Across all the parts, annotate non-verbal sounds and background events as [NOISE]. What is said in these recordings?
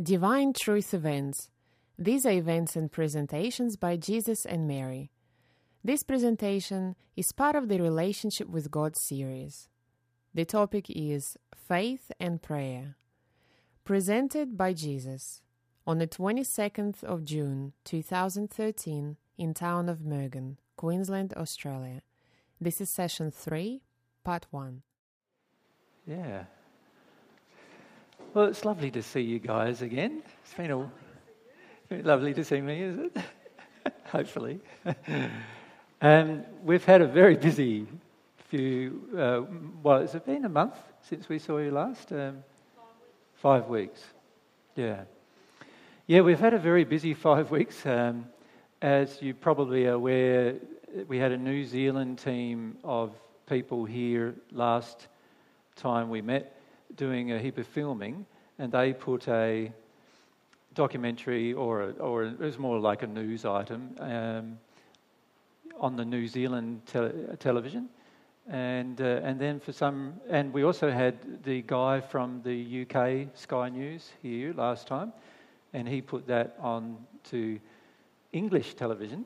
Divine Truth Events. These are events and presentations by Jesus and Mary. This presentation is part of the Relationship with God series. The topic is Faith and Prayer. Presented by Jesus on the 22nd of June 2013 in town of Murgon, Queensland, Australia. This is session 3, part 1. Yeah. Well, it's lovely to see you guys again. It's been a lovely to see me, is it? [LAUGHS] Hopefully. [LAUGHS] um, we've had a very busy few. Uh, well, has been a month since we saw you last? Um, five weeks. Yeah. Yeah, we've had a very busy [LAUGHS] five weeks. Um, as you probably are aware, we had a New Zealand team of people here last time we met doing a heap of filming, and they put a documentary, or, a, or it was more like a news item, um, on the New Zealand te- television. And, uh, and then for some, and we also had the guy from the UK Sky News here last time, and he put that on to English television.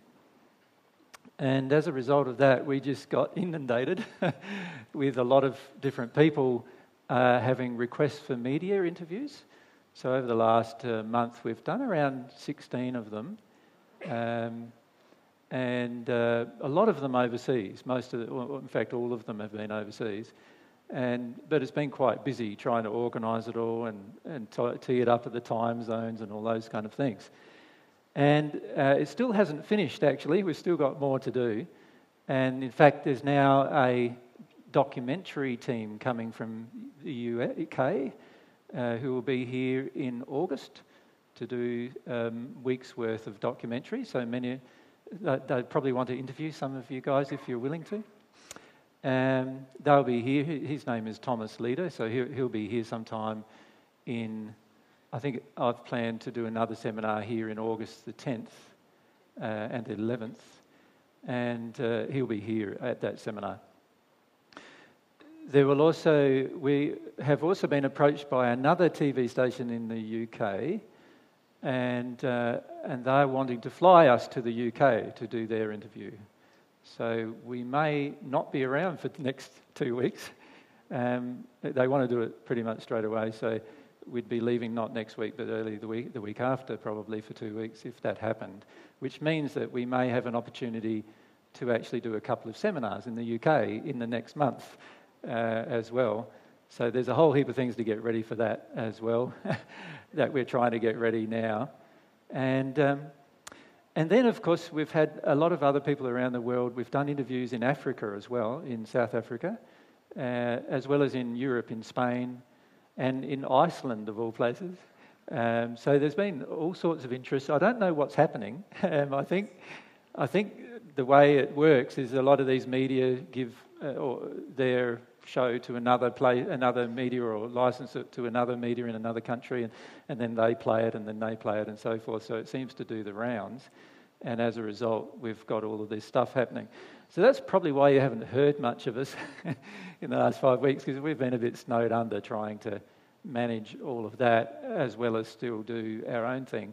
And as a result of that, we just got [LAUGHS] inundated [LAUGHS] with a lot of different people uh, having requests for media interviews. So over the last uh, month, we've done around 16 of them, um, and uh, a lot of them overseas. Most of, the, well, in fact, all of them have been overseas. And, but it's been quite busy trying to organise it all and, and tee it up at the time zones and all those kind of things. And uh, it still hasn't finished, actually. We've still got more to do. And in fact, there's now a documentary team coming from the UK uh, who will be here in August to do um, weeks worth of documentary. So many, they'd probably want to interview some of you guys if you're willing to. Um, they'll be here. His name is Thomas Leader, so he'll, he'll be here sometime in I think I've planned to do another seminar here in August the 10th uh, and the 11th, and uh, he'll be here at that seminar. There will also, we have also been approached by another TV station in the UK, and, uh, and they're wanting to fly us to the UK to do their interview. So we may not be around for the next two weeks. Um, they want to do it pretty much straight away, so we'd be leaving not next week, but early the week, the week after, probably for two weeks, if that happened, which means that we may have an opportunity to actually do a couple of seminars in the UK in the next month uh, as well. So there's a whole heap of things to get ready for that as well, [LAUGHS] that we're trying to get ready now. And, um, and then, of course, we've had a lot of other people around the world. We've done interviews in Africa as well, in South Africa, uh, as well as in Europe, in Spain, and in Iceland, of all places. Um, so there's been all sorts of interest. I don't know what's happening. [LAUGHS] Um, I think, I think the way it works is a lot of these media give uh, their show to another play, another media, or license it to another media in another country, and, and then they play it, and then they play it, and so forth. So it seems to do the rounds, and as a result, we've got all of this stuff happening. So that's probably why you haven't heard much of us [LAUGHS] in the last five weeks, because we've been a bit snowed under trying to manage all of that as well as still do our own thing.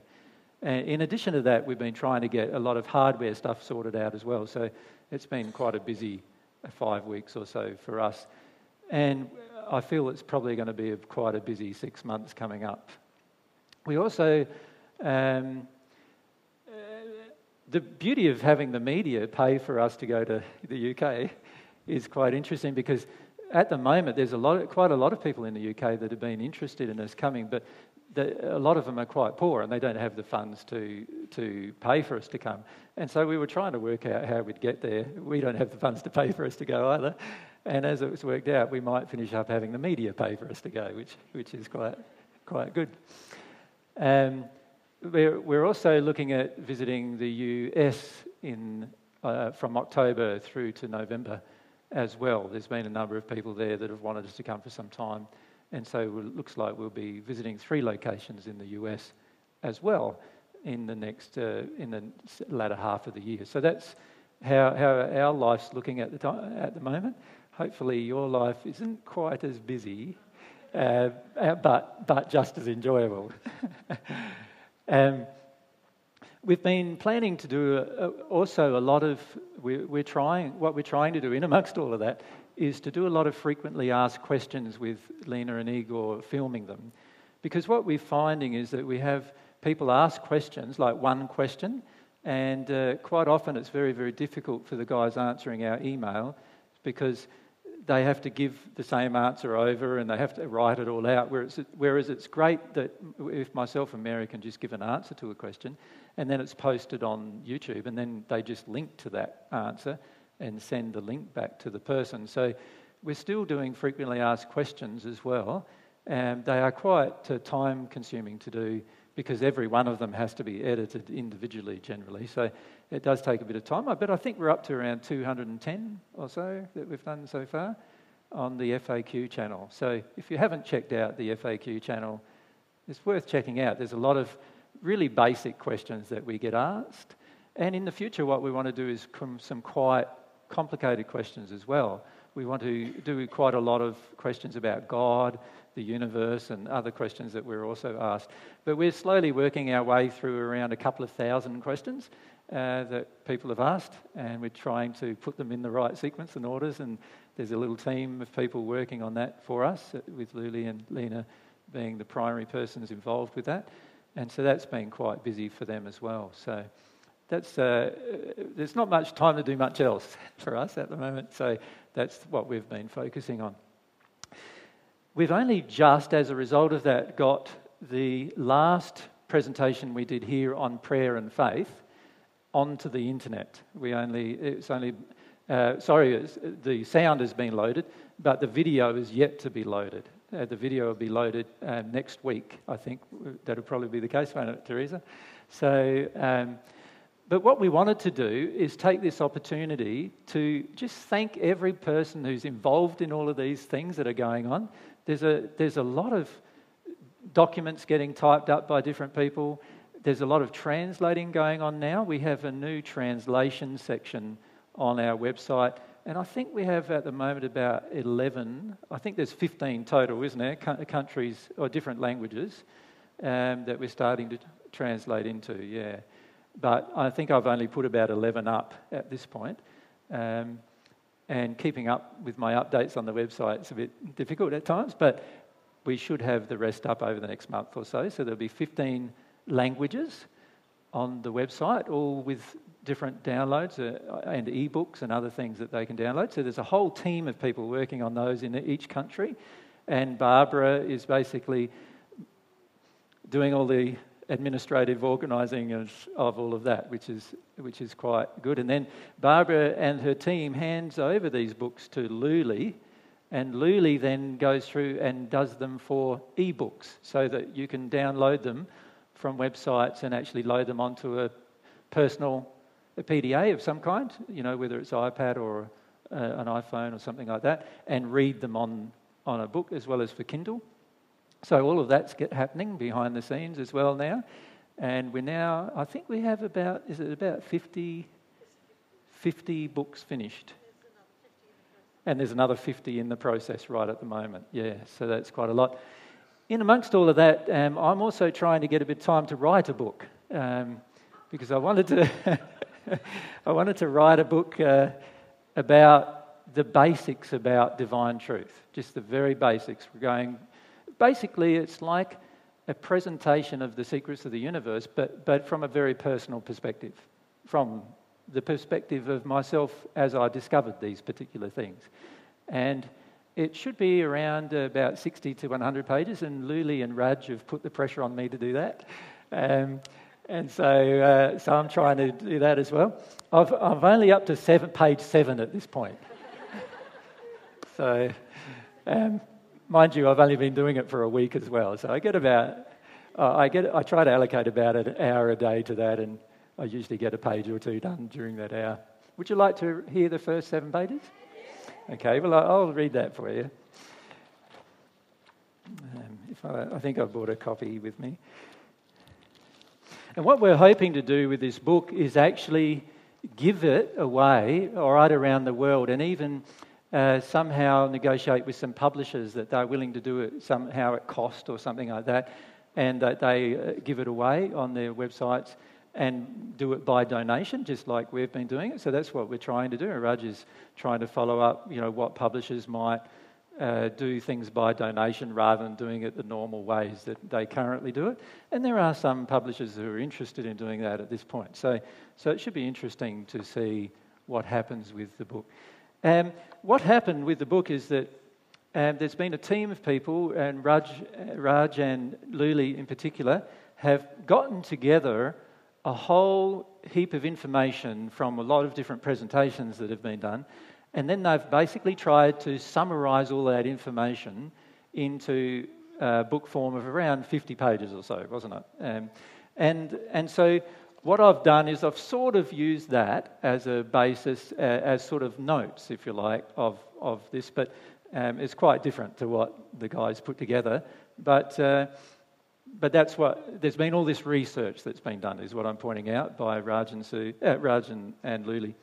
And in addition to that, we've been trying to get a lot of hardware stuff sorted out as well. So it's been quite a busy five weeks or so for us. And I feel it's probably going to be quite a busy six months coming up. We also, um, the beauty of having the media pay for us to go to the UK is quite interesting because at the moment there's a lot, quite a lot of people in the UK that have been interested in us coming, but the, a lot of them are quite poor and they don't have the funds to, to pay for us to come. And so we were trying to work out how we'd get there. We don't have the funds to pay for us to go either. And as it was worked out, we might finish up having the media pay for us to go, which, which is quite, quite good. Um, we're, we're also looking at visiting the US in, uh, from October through to November as well. There's been a number of people there that have wanted us to come for some time. And so it looks like we'll be visiting three locations in the US as well in the next, uh, in the latter half of the year. So that's how, how our life's looking at the, time, at the moment. Hopefully, your life isn't quite as busy uh, but, but just as enjoyable. [LAUGHS] um, we've been planning to do a, a, also a lot of, we're, we're trying, what we're trying to do in amongst all of that is to do a lot of frequently asked questions with Lena and Igor filming them. Because what we're finding is that we have people ask questions, like one question, and uh, quite often it's very, very difficult for the guys answering our email because they have to give the same answer over and they have to write it all out. Whereas, whereas it's great that if myself and Mary can just give an answer to a question and then it's posted on YouTube and then they just link to that answer and send the link back to the person. So we're still doing frequently asked questions as well. And they are quite uh, time consuming to do because every one of them has to be edited individually generally. So it does take a bit of time. But I think we're up to around 210 or so that we've done so far on the FAQ channel. So if you haven't checked out the FAQ channel, it's worth checking out. There's a lot of really basic questions that we get asked. And in the future, what we want to do is some quite complicated questions as well. We want to do quite a lot of questions about God, the universe, and other questions that we're also asked. But we're slowly working our way through around a couple of thousand questions uh, that people have asked, and we're trying to put them in the right sequence and orders. And there's a little team of people working on that for us, uh, with Luli and Lena being the primary persons involved with that. And so that's been quite busy for them as well. So that's, uh, there's not much time to do much else [LAUGHS] for us at the moment, so that's what we've been focusing on. We've only just, as a result of that, got the last presentation we did here on prayer and faith onto the internet. We only, it's only, uh, sorry, it's, the sound has been loaded, but the video is yet to be loaded. Uh, the video will be loaded uh, next week, I think. That'll probably be the case, won't it, Teresa? So, um, but what we wanted to do is take this opportunity to just thank every person who's involved in all of these things that are going on. There's a, there's a lot of documents getting typed up by different people. There's a lot of translating going on now. We have a new translation section on our website, and I think we have at the moment about 11, I think there's 15 total, isn't there? Countries or different languages um, that we're starting to translate into, yeah but I think I've only put about 11 up at this point. Um, and keeping up with my updates on the website is a bit difficult at times, but we should have the rest up over the next month or so. So there'll be 15 languages on the website, all with different downloads uh, and ebooks and other things that they can download. So there's a whole team of people working on those in each country, and Barbara is basically doing all the administrative organising of, of all of that, which is, which is quite good. And then Barbara and her team hands over these books to Luli, and Luli then goes through and does them for ebooks so that you can download them from websites and actually load them onto a personal a PDA of some kind, you know, whether it's iPad or uh, an iPhone or something like that, and read them on, on a book as well as for Kindle. So all of that's happening behind the scenes as well now. And we're now, I think we have about, is it about 50, 50 books finished? And there's another 50 in the process right at the moment. Yeah, so that's quite a lot. In amongst all of that, um, I'm also trying to get a bit of time to write a book um, because I wanted to, [LAUGHS] I wanted to write a book uh, about the basics about divine truth, just the very basics. We're going basically, it's like a presentation of the secrets of the universe, but, but from a very personal perspective, from the perspective of myself as I discovered these particular things. And it should be around about 60 to 100 pages, and Luli and Raj have put the pressure on me to do that. Um, and so, uh, so I'm trying to do that as well. I've, I'm only up to seven, page seven at this point. [LAUGHS] so, um, mind you, I've only been doing it for a week as well. So I get about, uh, I get, I try to allocate about an hour a day to that, and I usually get a page or two done during that hour. Would you like to hear the first seven pages? Okay, well, I'll read that for you. Um, if I, I think I brought a copy with me. And what we're hoping to do with this book is actually give it away right around the world and even uh, somehow negotiate with some publishers that they're willing to do it somehow at cost or something like that, and that they uh, give it away on their websites and do it by donation, just like we've been doing it. So that's what we're trying to do. Raj is trying to follow up, you know, what publishers might uh, do things by donation rather than doing it the normal ways that they currently do it. And there are some publishers who are interested in doing that at this point. So, so it should be interesting to see what happens with the book. Um, what happened with the book is that um, there's been a team of people, and Raj, Raj and Luli in particular, have gotten together a whole heap of information from a lot of different presentations that have been done and then they've basically tried to summarize all that information into a book form of around 50 pages or so, wasn't it? Um, and, and so what I've done is I've sort of used that as a basis, uh, as sort of notes, if you like, of, of this, but um, it's quite different to what the guys put together. But, uh, but that's what, there's been all this research that's been done, is what I'm pointing out, by Raj and, uh, Raj and, and Luli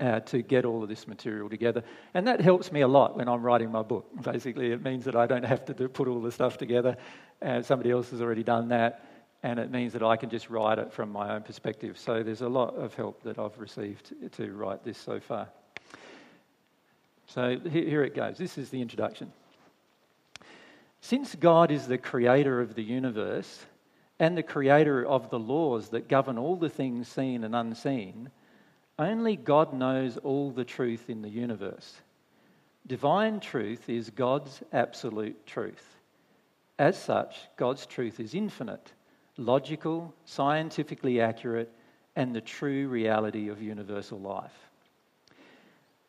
uh, to get all of this material together. And that helps me a lot when I'm writing my book. Basically, it means that I don't have to do, put all the stuff together. Uh, somebody else has already done that. And it means that I can just write it from my own perspective. So there's a lot of help that I've received to write this so far. So here it goes. This is the introduction. Since God is the creator of the universe and the creator of the laws that govern all the things seen and unseen, only God knows all the truth in the universe. Divine truth is God's absolute truth. As such, God's truth is infinite, logical, scientifically accurate, and the true reality of universal life.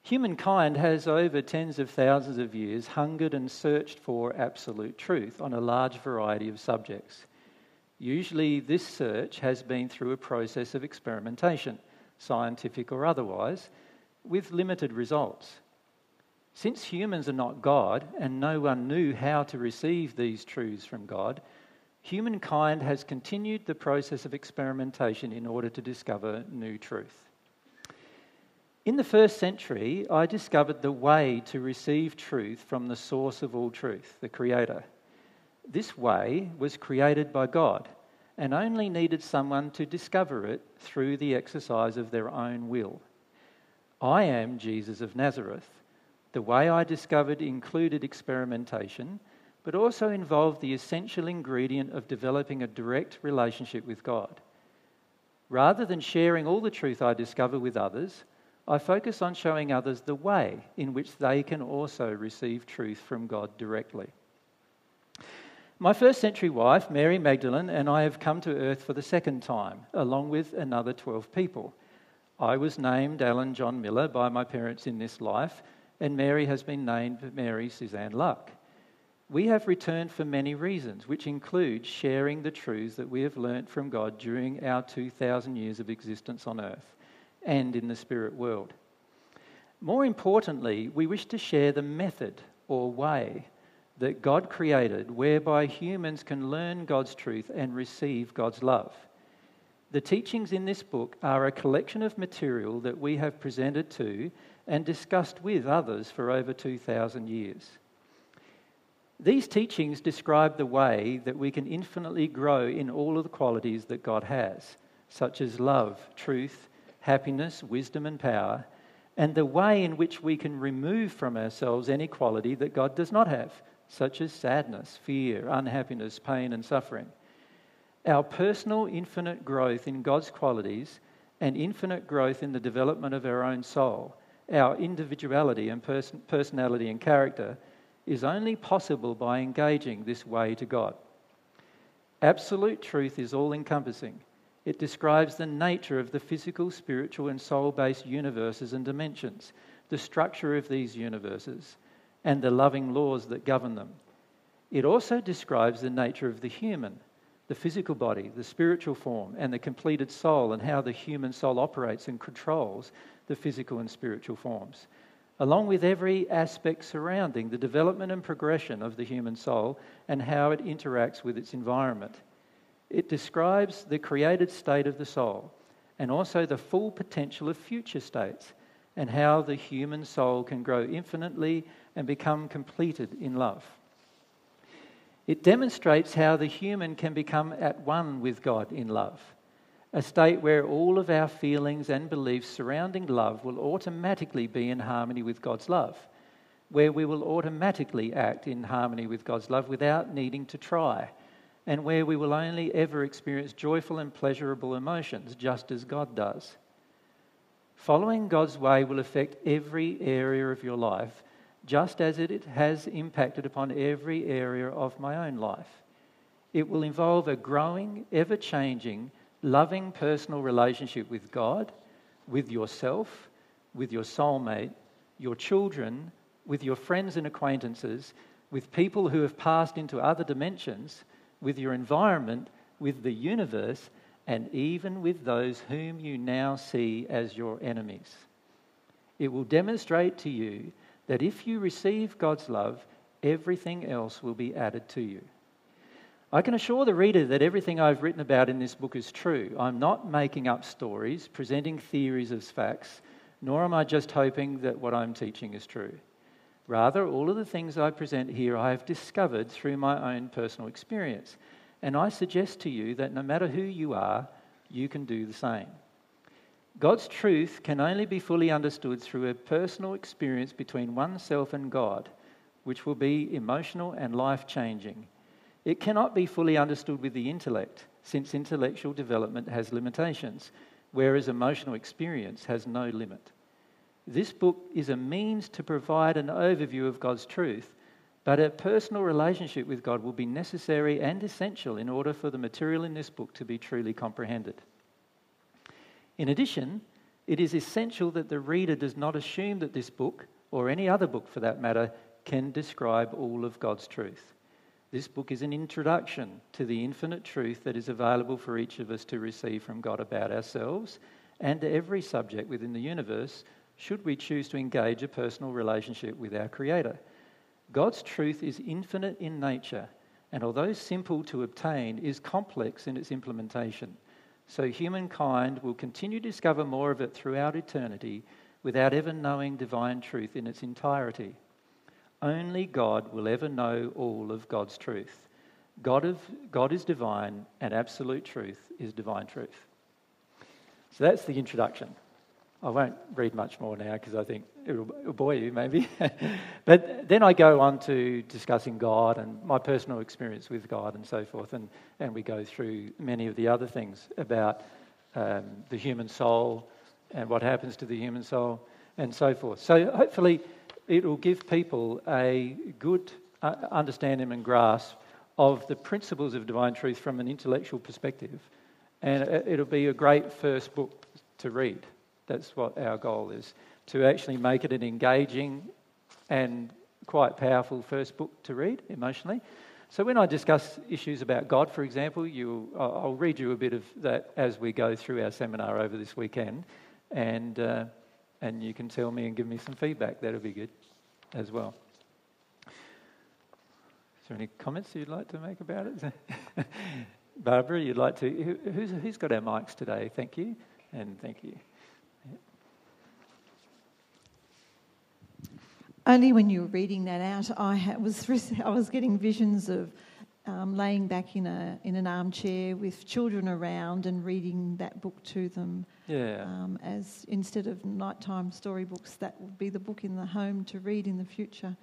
Humankind has, over tens of thousands of years, hungered and searched for absolute truth on a large variety of subjects. Usually, this search has been through a process of experimentation scientific or otherwise, with limited results. Since humans are not God and no one knew how to receive these truths from God, humankind has continued the process of experimentation in order to discover new truth. In the first century, I discovered the way to receive truth from the source of all truth, the Creator. This way was created by God and only needed someone to discover it through the exercise of their own will. I am Jesus of Nazareth. The way I discovered included experimentation, but also involved the essential ingredient of developing a direct relationship with God. Rather than sharing all the truth I discover with others, I focus on showing others the way in which they can also receive truth from God directly. My first century wife, Mary Magdalene, and I have come to earth for the second time, along with another 12 people. I was named Alan John Miller by my parents in this life, and Mary has been named Mary Suzanne Luck. We have returned for many reasons, which include sharing the truths that we have learnt from God during our 2,000 years of existence on earth and in the spirit world. More importantly, we wish to share the method or way that God created whereby humans can learn God's truth and receive God's love. The teachings in this book are a collection of material that we have presented to and discussed with others for over 2,000 years. These teachings describe the way that we can infinitely grow in all of the qualities that God has, such as love, truth, happiness, wisdom, and power, and the way in which we can remove from ourselves any quality that God does not have, such as sadness, fear, unhappiness, pain, and suffering. Our personal infinite growth in God's qualities and infinite growth in the development of our own soul, our individuality and person- personality and character, is only possible by engaging this way to God. Absolute truth is all encompassing. It describes the nature of the physical, spiritual, and soul based universes and dimensions, the structure of these universes, and the loving laws that govern them. It also describes the nature of the human, the physical body, the spiritual form, and the completed soul, and how the human soul operates and controls the physical and spiritual forms, along with every aspect surrounding the development and progression of the human soul and how it interacts with its environment. It describes the created state of the soul and also the full potential of future states and how the human soul can grow infinitely and become completed in love. It demonstrates how the human can become at one with God in love, a state where all of our feelings and beliefs surrounding love will automatically be in harmony with God's love, where we will automatically act in harmony with God's love without needing to try, and where we will only ever experience joyful and pleasurable emotions just as God does. Following God's way will affect every area of your life, just as it has impacted upon every area of my own life. It will involve a growing, ever changing, loving personal relationship with God, with yourself, with your soulmate, your children, with your friends and acquaintances, with people who have passed into other dimensions, with your environment, with the universe, and even with those whom you now see as your enemies. It will demonstrate to you that if you receive God's love, everything else will be added to you. I can assure the reader that everything I've written about in this book is true. I'm not making up stories, presenting theories as facts, nor am I just hoping that what I'm teaching is true. Rather, all of the things I present here I have discovered through my own personal experience. And I suggest to you that no matter who you are, you can do the same. God's truth can only be fully understood through a personal experience between oneself and God, which will be emotional and life changing. It cannot be fully understood with the intellect, since intellectual development has limitations, whereas emotional experience has no limit. This book is a means to provide an overview of God's truth but a personal relationship with God will be necessary and essential in order for the material in this book to be truly comprehended. In addition, it is essential that the reader does not assume that this book, or any other book for that matter, can describe all of God's truth. This book is an introduction to the infinite truth that is available for each of us to receive from God about ourselves and every subject within the universe, should we choose to engage a personal relationship with our Creator. God's truth is infinite in nature, and although simple to obtain, is complex in its implementation. So humankind will continue to discover more of it throughout eternity without ever knowing divine truth in its entirety. Only God will ever know all of God's truth. God, of, God is divine, and absolute truth is divine truth. So that's the introduction. I won't read much more now because I think it'll, bore you, maybe. [LAUGHS] but then I go on to discussing God and my personal experience with God and so forth, and, and we go through many of the other things about um, the human soul and what happens to the human soul and so forth. So hopefully, it will give people a good uh, understanding and grasp of the principles of divine truth from an intellectual perspective, and it'll be a great first book to read. That's what our goal is to actually make it an engaging and quite powerful first book to read emotionally. So, when I discuss issues about God, for example, you, I'll read you a bit of that as we go through our seminar over this weekend, and, uh, and you can tell me and give me some feedback. That'll be good as well. Is there any comments you'd like to make about it? [LAUGHS] Barbara, you'd like to? Who's, who's got our mics today? Thank you, and thank you. only when you were reading that out, I was [LAUGHS] I was getting visions of um, laying back in a in an armchair with children around and reading that book to them. Yeah. Um, as instead of nighttime storybooks, that would be the book in the home to read in the future,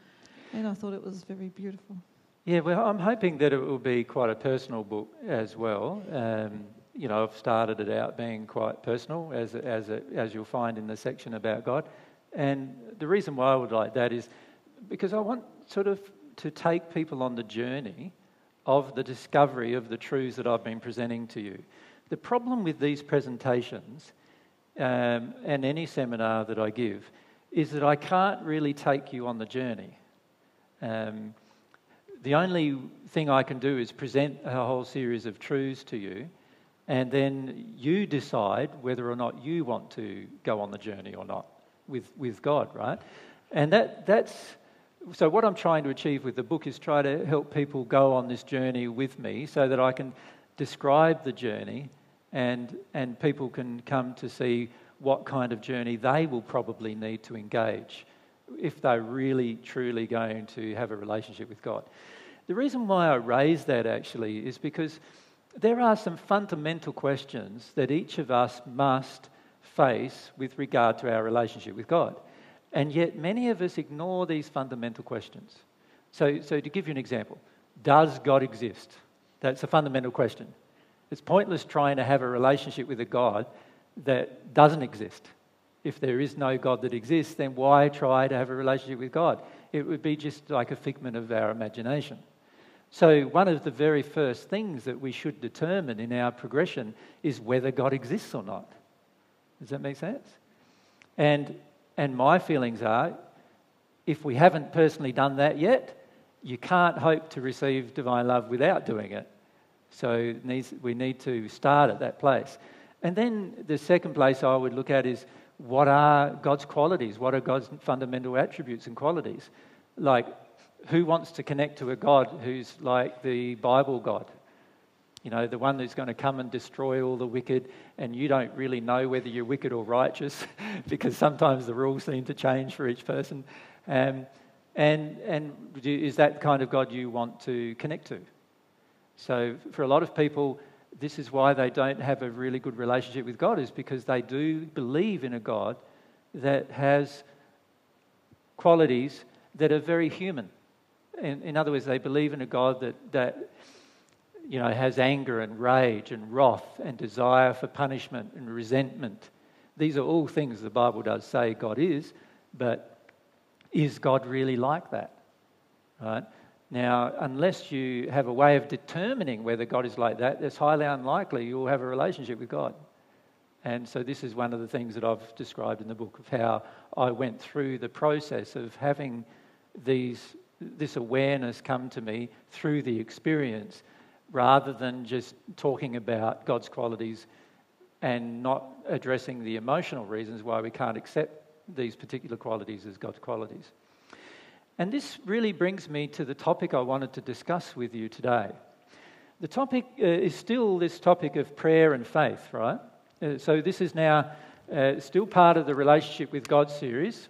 and I thought it was very beautiful. Yeah, well, I'm hoping that it will be quite a personal book as well. Um, you know, I've started it out being quite personal, as as as you'll find in the section about God. And the reason why I would like that is because I want sort of to take people on the journey of the discovery of the truths that I've been presenting to you. The problem with these presentations um, and any seminar that I give is that I can't really take you on the journey. Um, the only thing I can do is present a whole series of truths to you, and then you decide whether or not you want to go on the journey or not with, with God, right? And that, that's so what I'm trying to achieve with the book is try to help people go on this journey with me so that I can describe the journey and, and people can come to see what kind of journey they will probably need to engage if they're really, truly going to have a relationship with God. The reason why I raise that actually is because there are some fundamental questions that each of us must face with regard to our relationship with God. And yet, many of us ignore these fundamental questions. So, so to give you an example, does God exist? That's a fundamental question. It's pointless trying to have a relationship with a God that doesn't exist. If there is no God that exists, then why try to have a relationship with God? It would be just like a figment of our imagination. So, one of the very first things that we should determine in our progression is whether God exists or not. Does that make sense? And, and my feelings are if we haven't personally done that yet, you can't hope to receive divine love without doing it. So, we need to start at that place. And then the second place I would look at is what are God's qualities? What are God's fundamental attributes and qualities? Like, who wants to connect to a God who's like the Bible God? You know, the one who's going to come and destroy all the wicked, and you don't really know whether you're wicked or righteous [LAUGHS] because sometimes the rules seem to change for each person. Um, and, and is that the kind of God you want to connect to? So, for a lot of people, this is why they don't have a really good relationship with God, is because they do believe in a God that has qualities that are very human in, in other words, they believe in a God that, that you know, has anger and rage and wrath and desire for punishment and resentment. These are all things the Bible does say God is, but is God really like that? Right? Now, unless you have a way of determining whether God is like that, it's highly unlikely you'll have a relationship with God. And so, this is one of the things that I've described in the book of how I went through the process of having these this awareness come to me through the experience rather than just talking about God's qualities and not addressing the emotional reasons why we can't accept these particular qualities as God's qualities. And this really brings me to the topic I wanted to discuss with you today. The topic uh, is still this topic of prayer and faith, right? Uh, so, this is now uh, still part of the Relationship with God series.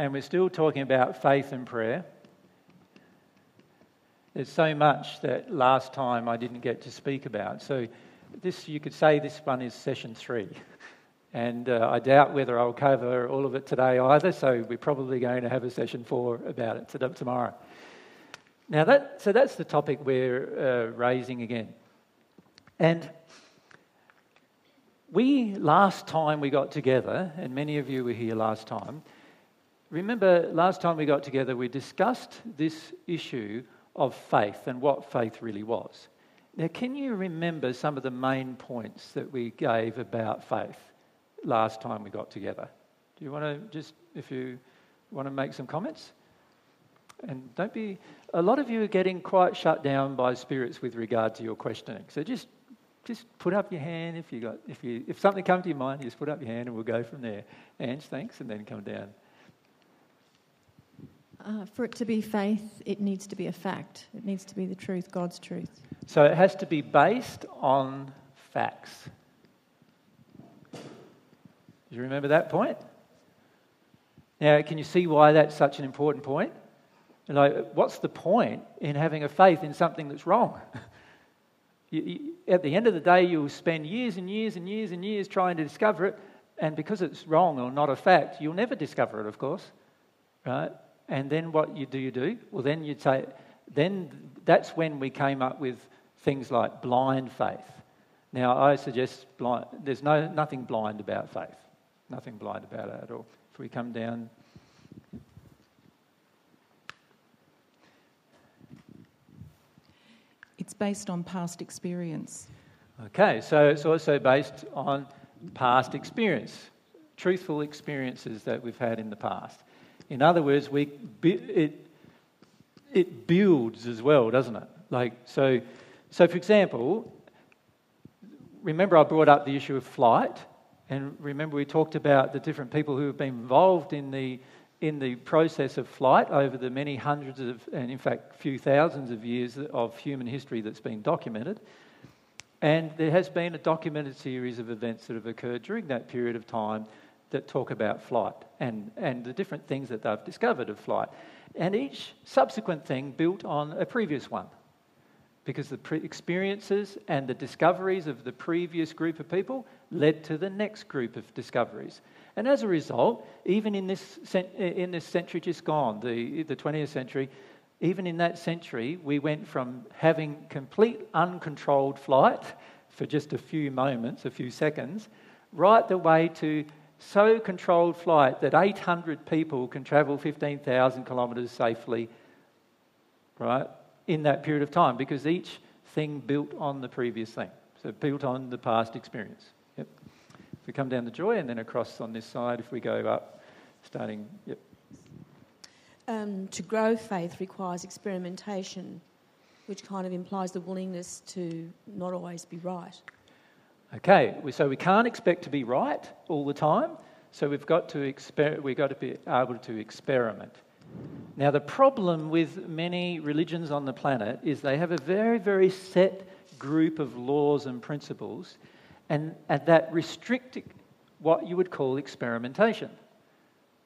And we're still talking about faith and prayer. There's so much that last time I didn't get to speak about. So, this you could say this one is session three. [LAUGHS] And uh, I doubt whether I'll cover all of it today either, so we're probably going to have a session four about it tomorrow. Now, that, so that's the topic we're uh, raising again. And we, last time we got together, and many of you were here last time, Remember, last time we got together, we discussed this issue of faith and what faith really was. Now, can you remember some of the main points that we gave about faith last time we got together? Do you want to just, if you want to make some comments? And don't be, a lot of you are getting quite shut down by spirits with regard to your questioning. So just, just put up your hand if you got, if you, if something comes to your mind, just put up your hand and we'll go from there. Ange, thanks, and then come down. Uh, for it to be faith, it needs to be a fact. It needs to be the truth, God's truth. So it has to be based on facts. Do you remember that point? Now, can you see why that's such an important point? Like, what's the point in having a faith in something that's wrong? [LAUGHS] you, you, at the end of the day, you'll spend years and years and years and years trying to discover it, and because it's wrong or not a fact, you'll never discover it, of course, right? And then what you do you do? Well, then you'd say, then that's when we came up with things like blind faith. Now, I suggest blind, there's no, nothing blind about faith. Nothing blind about it at all. If we come down. It's based on past experience. Okay, so it's also based on past experience, truthful experiences that we've had in the past. In other words, we, it, it builds as well, doesn't it? Like, so, so, for example, remember I brought up the issue of flight, and remember we talked about the different people who have been involved in the in the process of flight over the many hundreds of, and in fact, few thousands of years of human history that's been documented. And there has been a documented series of events that have occurred during that period of time that talk about flight and, and the different things that they've discovered of flight. And each subsequent thing built on a previous one because the pre- experiences and the discoveries of the previous group of people led to the next group of discoveries. And as a result, even in this, in this century just gone, the, the 20th century, even in that century, we went from having complete uncontrolled flight [LAUGHS] for just a few moments, a few seconds, right the way to so controlled flight that 800 people can travel 15,000 kilometres safely, right, in that period of time because each thing built on the previous thing. So built on the past experience. Yep. If we come down the joy and then across on this side, if we go up, starting, yep. Um, to grow faith requires experimentation, which kind of implies the willingness to not always be right. Okay, so we can't expect to be right all the time, so we've got to, exper- we've got to be able to experiment. Now, the problem with many religions on the planet is they have a very, very set group of laws and principles, and, and that restrict what you would call experimentation.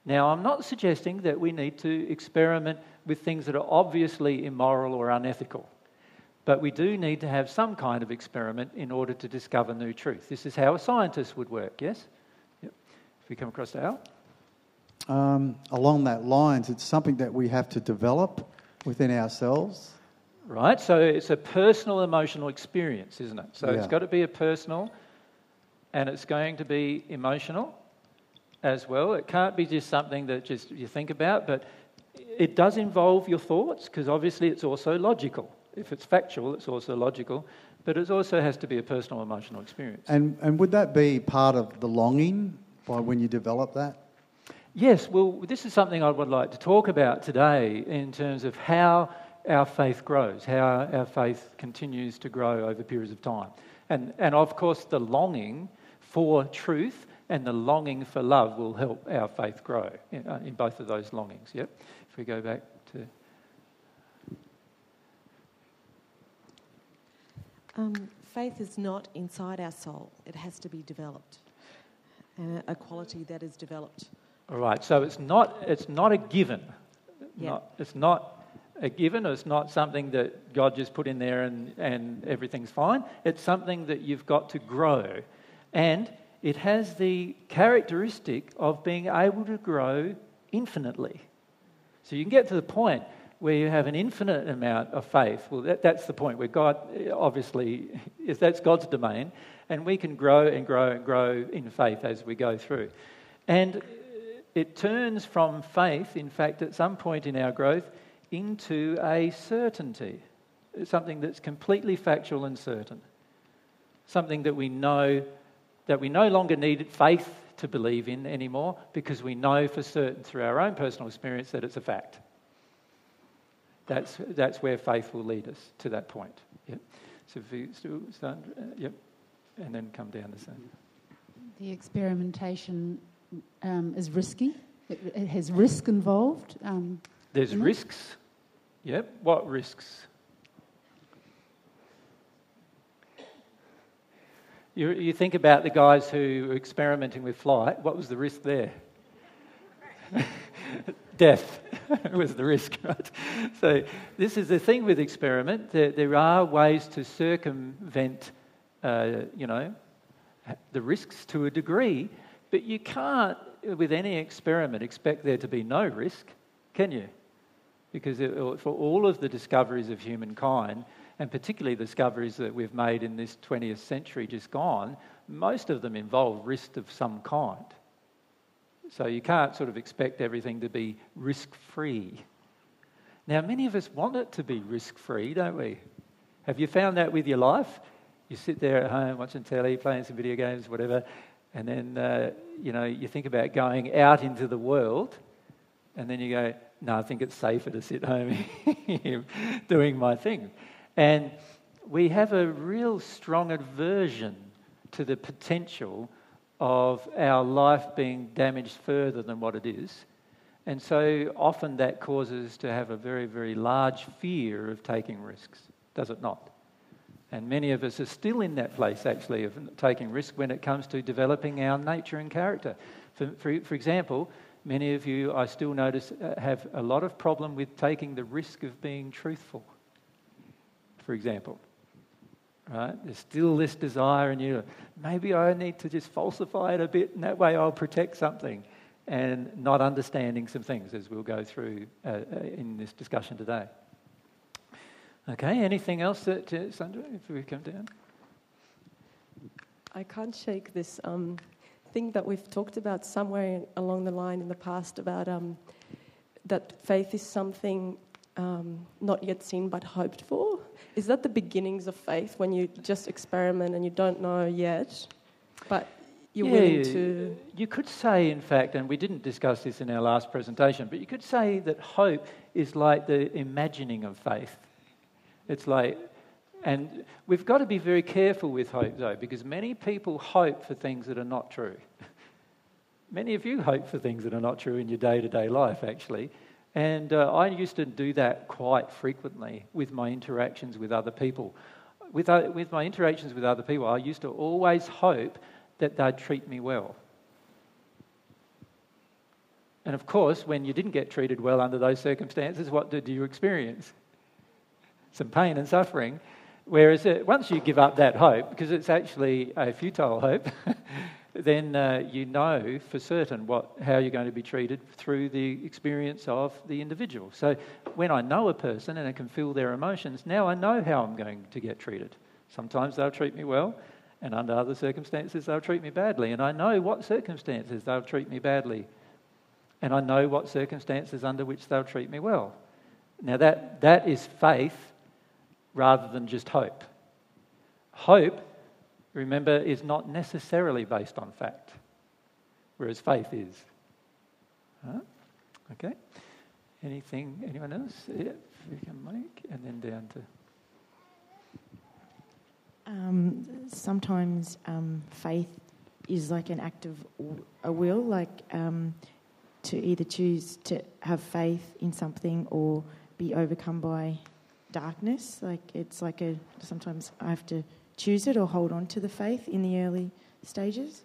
Now, I'm not suggesting that we need to experiment with things that are obviously immoral or unethical. But we do need to have some kind of experiment in order to discover new truth. This is how a scientist would work, yes? Yep. If we come across to Al. Um, along that lines, it's something that we have to develop within ourselves. Right, so it's a personal emotional experience, isn't it? So yeah. it's got to be a personal and it's going to be emotional as well. It can't be just something that just you think about, but it does involve your thoughts because obviously it's also logical if it's factual, it's also logical, but it also has to be a personal emotional experience. And, and would that be part of the longing by when you develop that? Yes, well, this is something I would like to talk about today in terms of how our faith grows, how our faith continues to grow over periods of time. And, and of course, the longing for truth and the longing for love will help our faith grow in, uh, in both of those longings. Yep. If we go back to Um, faith is not inside our soul, it has to be developed, uh, a quality that is developed. All right, so it's not, it's not a given. Yeah. Not, it's not a given, it's not something that God just put in there and, and everything's fine. It's something that you've got to grow. And it has the characteristic of being able to grow infinitely. So you can get to the point where you have an infinite amount of faith, well, that, that's the point where God, obviously, is that's God's domain, and we can grow and grow and grow in faith as we go through. And it turns from faith, in fact, at some point in our growth, into a certainty, something that's completely factual and certain, something that we know that we no longer need faith to believe in anymore because we know for certain through our own personal experience that it's a fact. That's, that's where faith will lead us to that point. Yep. So if we start, uh, yep, and then come down the same. The experimentation um, is risky. It, it, has risk involved. Um, There's risks. It? Yep. What risks? You, you think about the guys who were experimenting with flight. What was the risk there? [LAUGHS] [LAUGHS] death [LAUGHS] was the risk, right? So, this is the thing with experiment. There, there are ways to circumvent, uh, you know, the risks to a degree, but you can't, with any experiment, expect there to be no risk, can you? Because it, for all of the discoveries of humankind, and particularly the discoveries that we've made in this 20th century just gone, most of them involve risk of some kind. So you can't sort of expect everything to be risk free. Now, many of us want it to be risk free, don't we? Have you found that with your life? You sit there at home watching telly, playing some video games, whatever, and then uh, you know you think about going out into the world, and then you go, "No, I think it's safer to sit home [LAUGHS] doing my thing." And we have a real strong aversion to the potential of our life being damaged further than what it is. And so often that causes to have a very, very large fear of taking risks, does it not? And many of us are still in that place, actually, of taking risk when it comes to developing our nature and character. For, for, for example, many of you, I still notice, uh, have a lot of problem with taking the risk of being truthful, for example. Right? There's still this desire in you. Maybe I need to just falsify it a bit, and that way I'll protect something and not understanding some things as we'll go through uh, uh, in this discussion today. Okay, anything else that, uh, Sandra, if we come down? I can't shake this um, thing that we've talked about somewhere along the line in the past about um, that faith is something um, not yet seen but hoped for. Is that the beginnings of faith when you just experiment and you don't know yet, but you're yeah, willing to. You could say, in fact, and we didn't discuss this in our last presentation, but you could say that hope is like the imagining of faith. It's like, and we've got to be very careful with hope, though, because many people hope for things that are not true. [LAUGHS] many of you hope for things that are not true in your day to day life, actually. And uh, I used to do that quite frequently with my interactions with other people. With, uh, with my interactions with other people, I used to always hope that they'd treat me well. And of course, when you didn't get treated well under those circumstances, what did you experience? Some pain and suffering. Whereas uh, once you give up that hope, because it's actually a futile hope, [LAUGHS] then uh, you know for certain what, how you're going to be treated through the experience of the individual. So when I know a person and I can feel their emotions, now I know how I'm going to get treated. Sometimes they'll treat me well, and under other circumstances, they'll treat me badly. And I know what circumstances they'll treat me badly. And I know what circumstances under which they'll treat me well. Now, that, that is faith rather than just hope. Hope, remember, is not necessarily based on fact, whereas faith is. Huh? Okay? Anything, anyone else? Yeah, make, and then down to. Um, sometimes um, faith is like an act of a will, like um, to either choose to have faith in something or be overcome by darkness. Like it's like a sometimes I have to choose it or hold on to the faith in the early stages.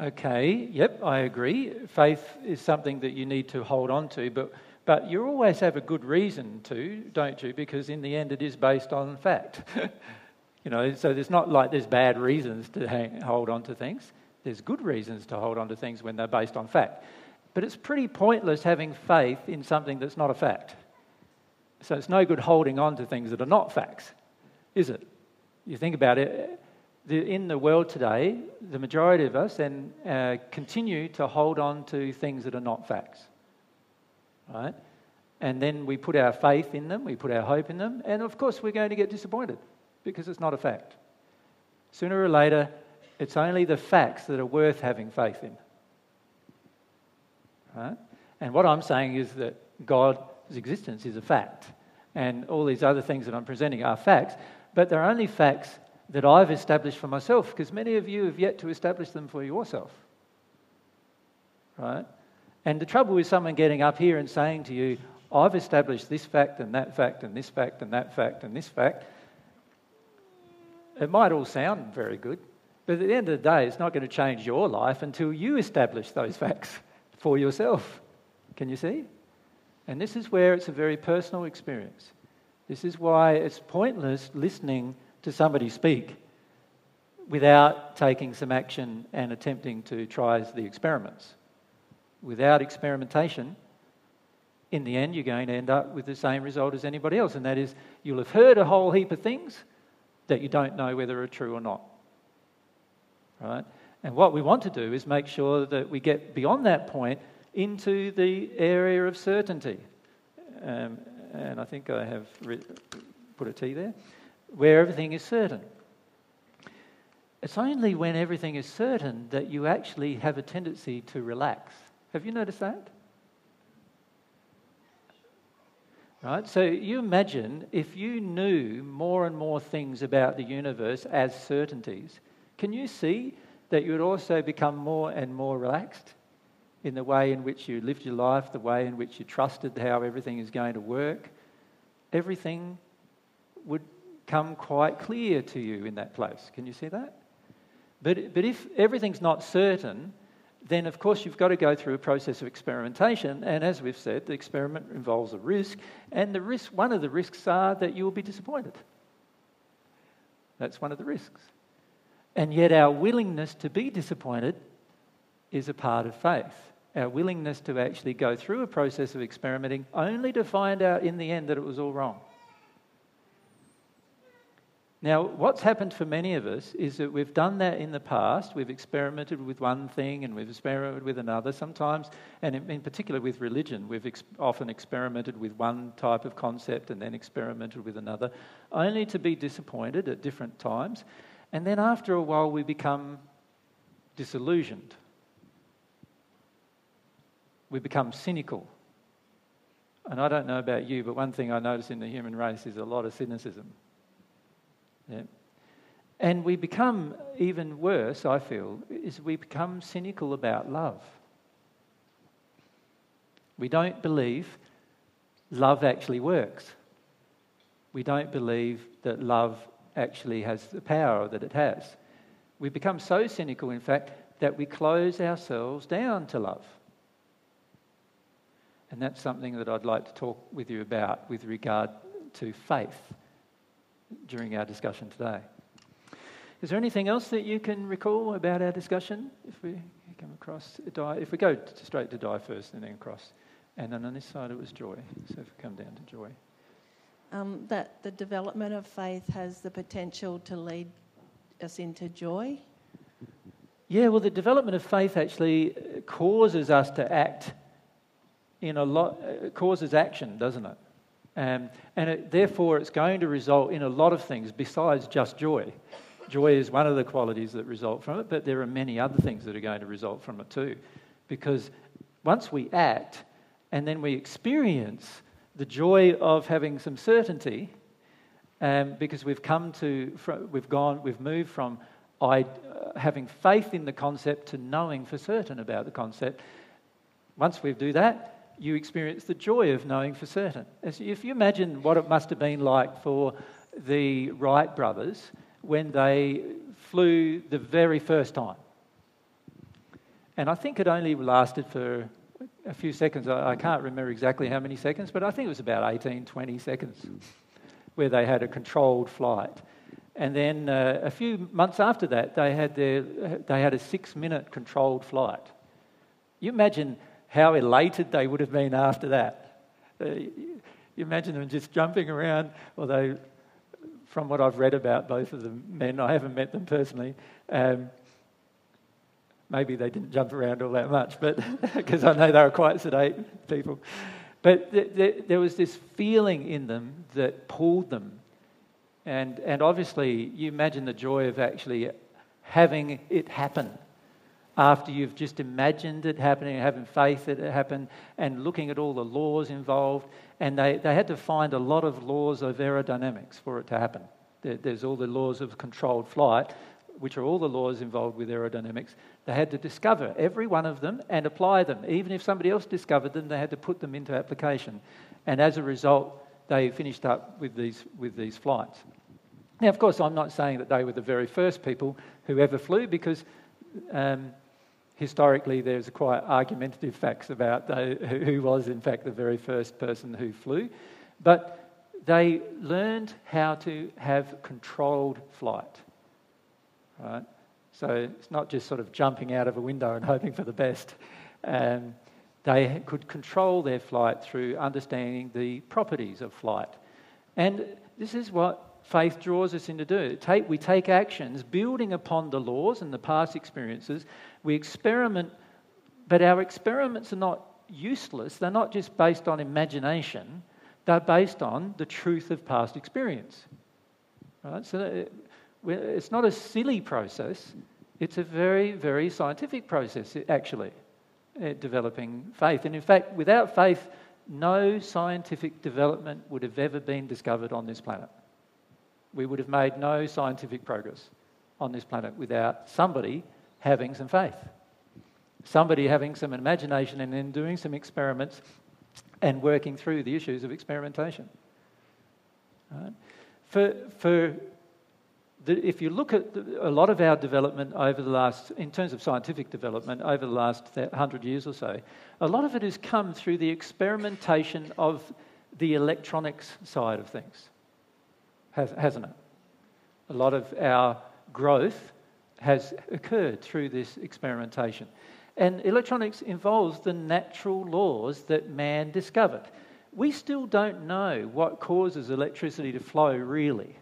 Okay, yep, I agree. Faith is something that you need to hold on to, but but you always have a good reason to, don't you? Because in the end, it is based on fact. [LAUGHS] You know, so there's not like there's bad reasons to hang, hold on to things. There's good reasons to hold on to things when they're based on fact. But it's pretty pointless having faith in something that's not a fact. So it's no good holding on to things that are not facts, is it? You think about it, in the world today, the majority of us then uh, continue to hold on to things that are not facts. Right? And then we put our faith in them, we put our hope in them, and of course we're going to get disappointed because it's not a fact. Sooner or later, it's only the facts that are worth having faith in. Right? And what I'm saying is that God's existence is a fact, and all these other things that I'm presenting are facts, but they're only facts that I've established for myself, because many of you have yet to establish them for yourself. Right? And the trouble with someone getting up here and saying to you, I've established this fact and that fact and this fact and that fact and this fact, it might all sound very good, but at the end of the day, it's not going to change your life until you establish those facts for yourself. Can you see? And this is where it's a very personal experience. This is why it's pointless listening to somebody speak without taking some action and attempting to try the experiments. Without experimentation, in the end, you're going to end up with the same result as anybody else, and that is you'll have heard a whole heap of things, that you don't know whether are true or not. Right? And what we want to do is make sure that we get beyond that point into the area of certainty. Um, and I think I have re- put a T there, where everything is certain. It's only when everything is certain that you actually have a tendency to relax. Have you noticed that? Right? So you imagine if you knew more and more things about the universe as certainties, can you see that you would also become more and more relaxed? In the way in which you lived your life, the way in which you trusted how everything is going to work, everything would come quite clear to you in that place. Can you see that? But, but if everything's not certain, then of course you've got to go through a process of experimentation. And as we've said, the experiment involves a risk. And the risk, one of the risks are that you will be disappointed. That's one of the risks. And yet our willingness to be disappointed is a part of faith. Our willingness to actually go through a process of experimenting only to find out in the end that it was all wrong. Now, what's happened for many of us is that we've done that in the past. We've experimented with one thing and we've experimented with another sometimes, and in particular with religion, we've ex- often experimented with one type of concept and then experimented with another, only to be disappointed at different times. And then after a while, we become disillusioned. We become cynical. And I don't know about you, but one thing I notice in the human race is a lot of cynicism. Yeah. And we become even worse, I feel, is we become cynical about love. We don't believe love actually works. We don't believe that love actually has the power that it has. We become so cynical, in fact, that we close ourselves down to love. And that's something that I'd like to talk with you about with regard to faith during our discussion today. Is there anything else that you can recall about our discussion? If we come across Di, if we go straight to Di first and then across, and then on this side it was joy. So if we come down to joy, um, that the development of faith has the potential to lead us into joy. Yeah, well, the development of faith actually causes us to act in a lot, uh, causes action, doesn't it? Um, and it, therefore, it's going to result in a lot of things besides just joy. Joy is one of the qualities that result from it, but there are many other things that are going to result from it too. Because once we act and then we experience the joy of having some certainty, um, because we've come to, we've gone, we've moved from I, uh, having faith in the concept to knowing for certain about the concept. Once we do that, you experience the joy of knowing for certain. If you imagine what it must have been like for the Wright brothers when they flew the very first time. And I think it only lasted for a few seconds. I can't remember exactly how many seconds, but I think it was about 18, 20 seconds where they had a controlled flight. And then uh, a few months after that, they had, their, they had a six minute controlled flight. You imagine how elated they would have been after that. Uh, you imagine them just jumping around, although, from what I've read about both of the men, I haven't met them personally. Um, maybe they didn't jump around all that much, but [LAUGHS] because I know they were quite sedate people. But th- th- there was this feeling in them that pulled them. And, and obviously, you imagine the joy of actually having it happen after you've just imagined it happening, having faith that it happened, and looking at all the laws involved. And they, they had to find a lot of laws of aerodynamics for it to happen. There, there's all the laws of controlled flight, which are all the laws involved with aerodynamics. They had to discover every one of them and apply them. Even if somebody else discovered them, they had to put them into application. And as a result, they finished up with these, with these flights. Now, of course, I'm not saying that they were the very first people who ever flew because um, historically there's quite argumentative facts about who was in fact the very first person who flew. But they learned how to have controlled flight. Right? So it's not just sort of jumping out of a window and [LAUGHS] hoping for the best. Um, they could control their flight through understanding the properties of flight. And this is what faith draws us into do. Take, we take actions building upon the laws and the past experiences. We experiment, but our experiments are not useless. They're not just based on imagination, they're based on the truth of past experience. Right? So uh, it's not a silly process, it's a very, very scientific process, actually, uh, developing faith. And in fact, without faith, no scientific development would have ever been discovered on this planet we would have made no scientific progress on this planet without somebody having some faith. somebody having some imagination and then doing some experiments and working through the issues of experimentation. Right? For, for the, if you look at the, a lot of our development over the last, in terms of scientific development over the last hundred years or so, a lot of it has come through the experimentation of the electronics side of things, has, hasn't it? A lot of our growth has occurred through this experimentation. And electronics involves the natural laws that man discovered. We still don't know what causes electricity to flow really.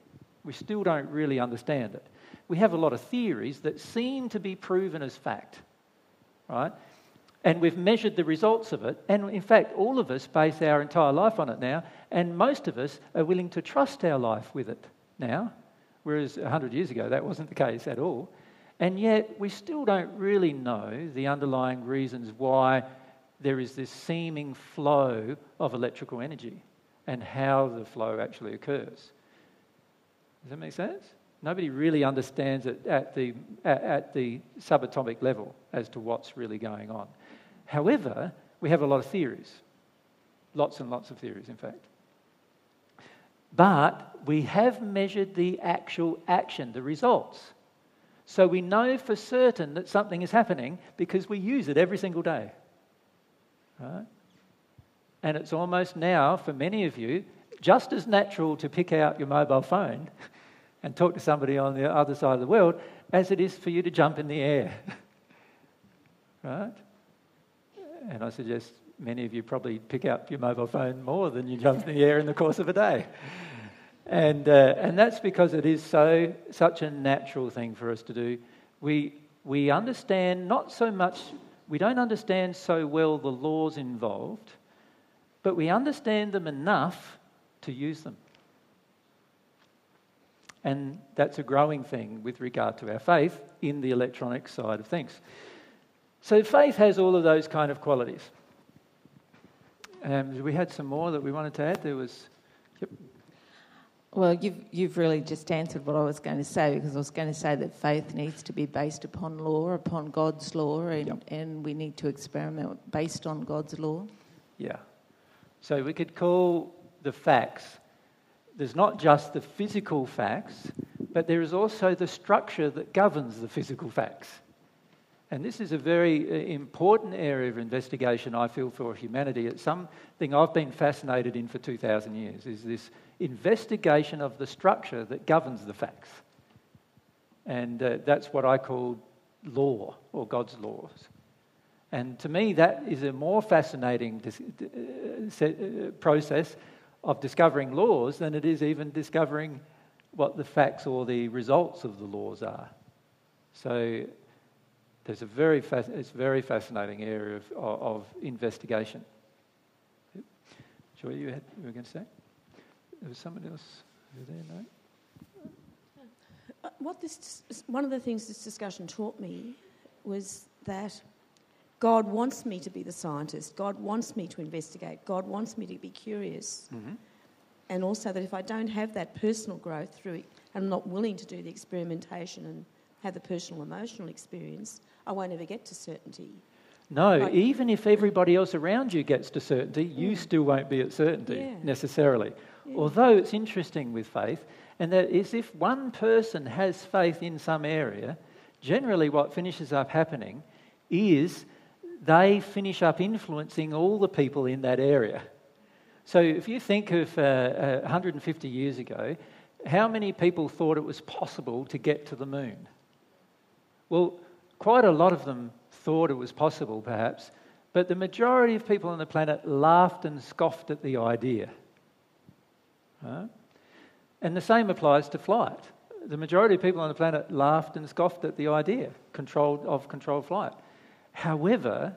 We still don't really understand it. We have a lot of theories that seem to be proven as fact, right? And we've measured the results of it. And in fact, all of us base our entire life on it now. And most of us are willing to trust our life with it now. Whereas 100 years ago, that wasn't the case at all. And yet, we still don't really know the underlying reasons why there is this seeming flow of electrical energy and how the flow actually occurs. Does that make sense? Nobody really understands it at the, at, the subatomic level as to what's really going on. However, we have a lot of theories, lots and lots of theories, in fact. But we have measured the actual action, the results. So we know for certain that something is happening because we use it every single day. Right? And it's almost now, for many of you, just as natural to pick out your mobile phone [LAUGHS] and talk to somebody on the other side of the world as it is for you to jump in the air. [LAUGHS] right? And I suggest many of you probably pick up your mobile phone more than you jump in the air in the course of a day. And, uh, and that's because it is so, such a natural thing for us to do. We, we understand not so much, we don't understand so well the laws involved, but we understand them enough to use them. And that's a growing thing with regard to our faith in the electronic side of things. So faith has all of those kind of qualities. Um, we had some more that we wanted to add. There was. Yep. Well, you've, you've really just answered what I was going to say because I was going to say that faith needs to be based upon law, upon God's law, and, yep. and we need to experiment based on God's law. Yeah. So we could call the facts, there's not just the physical facts, but there is also the structure that governs the physical facts. And this is a very uh, important area of investigation, I feel, for humanity. It's something I've been fascinated in for 2,000 years, is this investigation of the structure that governs the facts. And uh, that's what I call law, or God's laws. And to me, that is a more fascinating uh, uh, process of discovering laws than it is even discovering what the facts or the results of the laws are. So there's a very, it's a very fascinating area of, of, investigation. Joy, you, had, you were going to say? There was someone else over there, no? Uh, what this, one of the things this discussion taught me was that God wants me to be the scientist. God wants me to investigate. God wants me to be curious. Mm-hmm. And also that if I don't have that personal growth through it, and I'm not willing to do the experimentation and have the personal emotional experience, I won't ever get to certainty. No, like, even if everybody else around you gets to certainty, you still won't be at certainty yeah. necessarily. Although it's interesting with faith, and that is if one person has faith in some area, generally what finishes up happening is they finish up influencing all the people in that area. So if you think of uh, uh, 150 years ago, how many people thought it was possible to get to the moon? Well, quite a lot of them thought it was possible, perhaps, but the majority of people on the planet laughed and scoffed at the idea. Right? And the same applies to flight. The majority of people on the planet laughed and scoffed at the idea controlled, of controlled flight. However,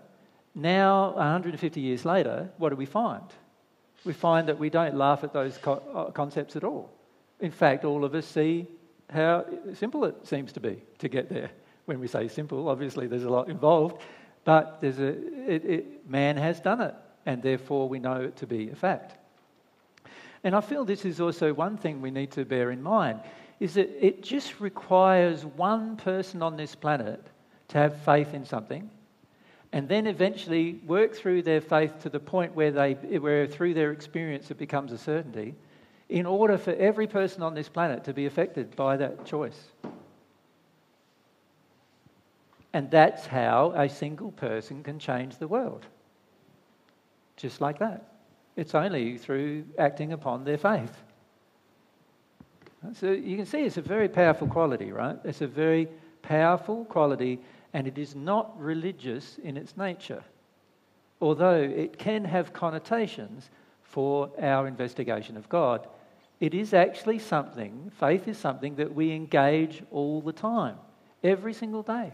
now, 150 years later, what do we find? We find that we don't laugh at those co- uh, concepts at all. In fact, all of us see how simple it seems to be to get there. When we say simple, obviously there's a lot involved, but there's a, it, it, man has done it, and therefore we know it to be a fact. And I feel this is also one thing we need to bear in mind is that it just requires one person on this planet to have faith in something and then eventually work through their faith to the point where, they, where through their experience it becomes a certainty, in order for every person on this planet to be affected by that choice. And that's how a single person can change the world. Just like that. It's only through acting upon their faith. So you can see it's a very powerful quality, right? It's a very powerful quality, and it is not religious in its nature, although it can have connotations for our investigation of God. It is actually something, faith is something that we engage all the time, every single day.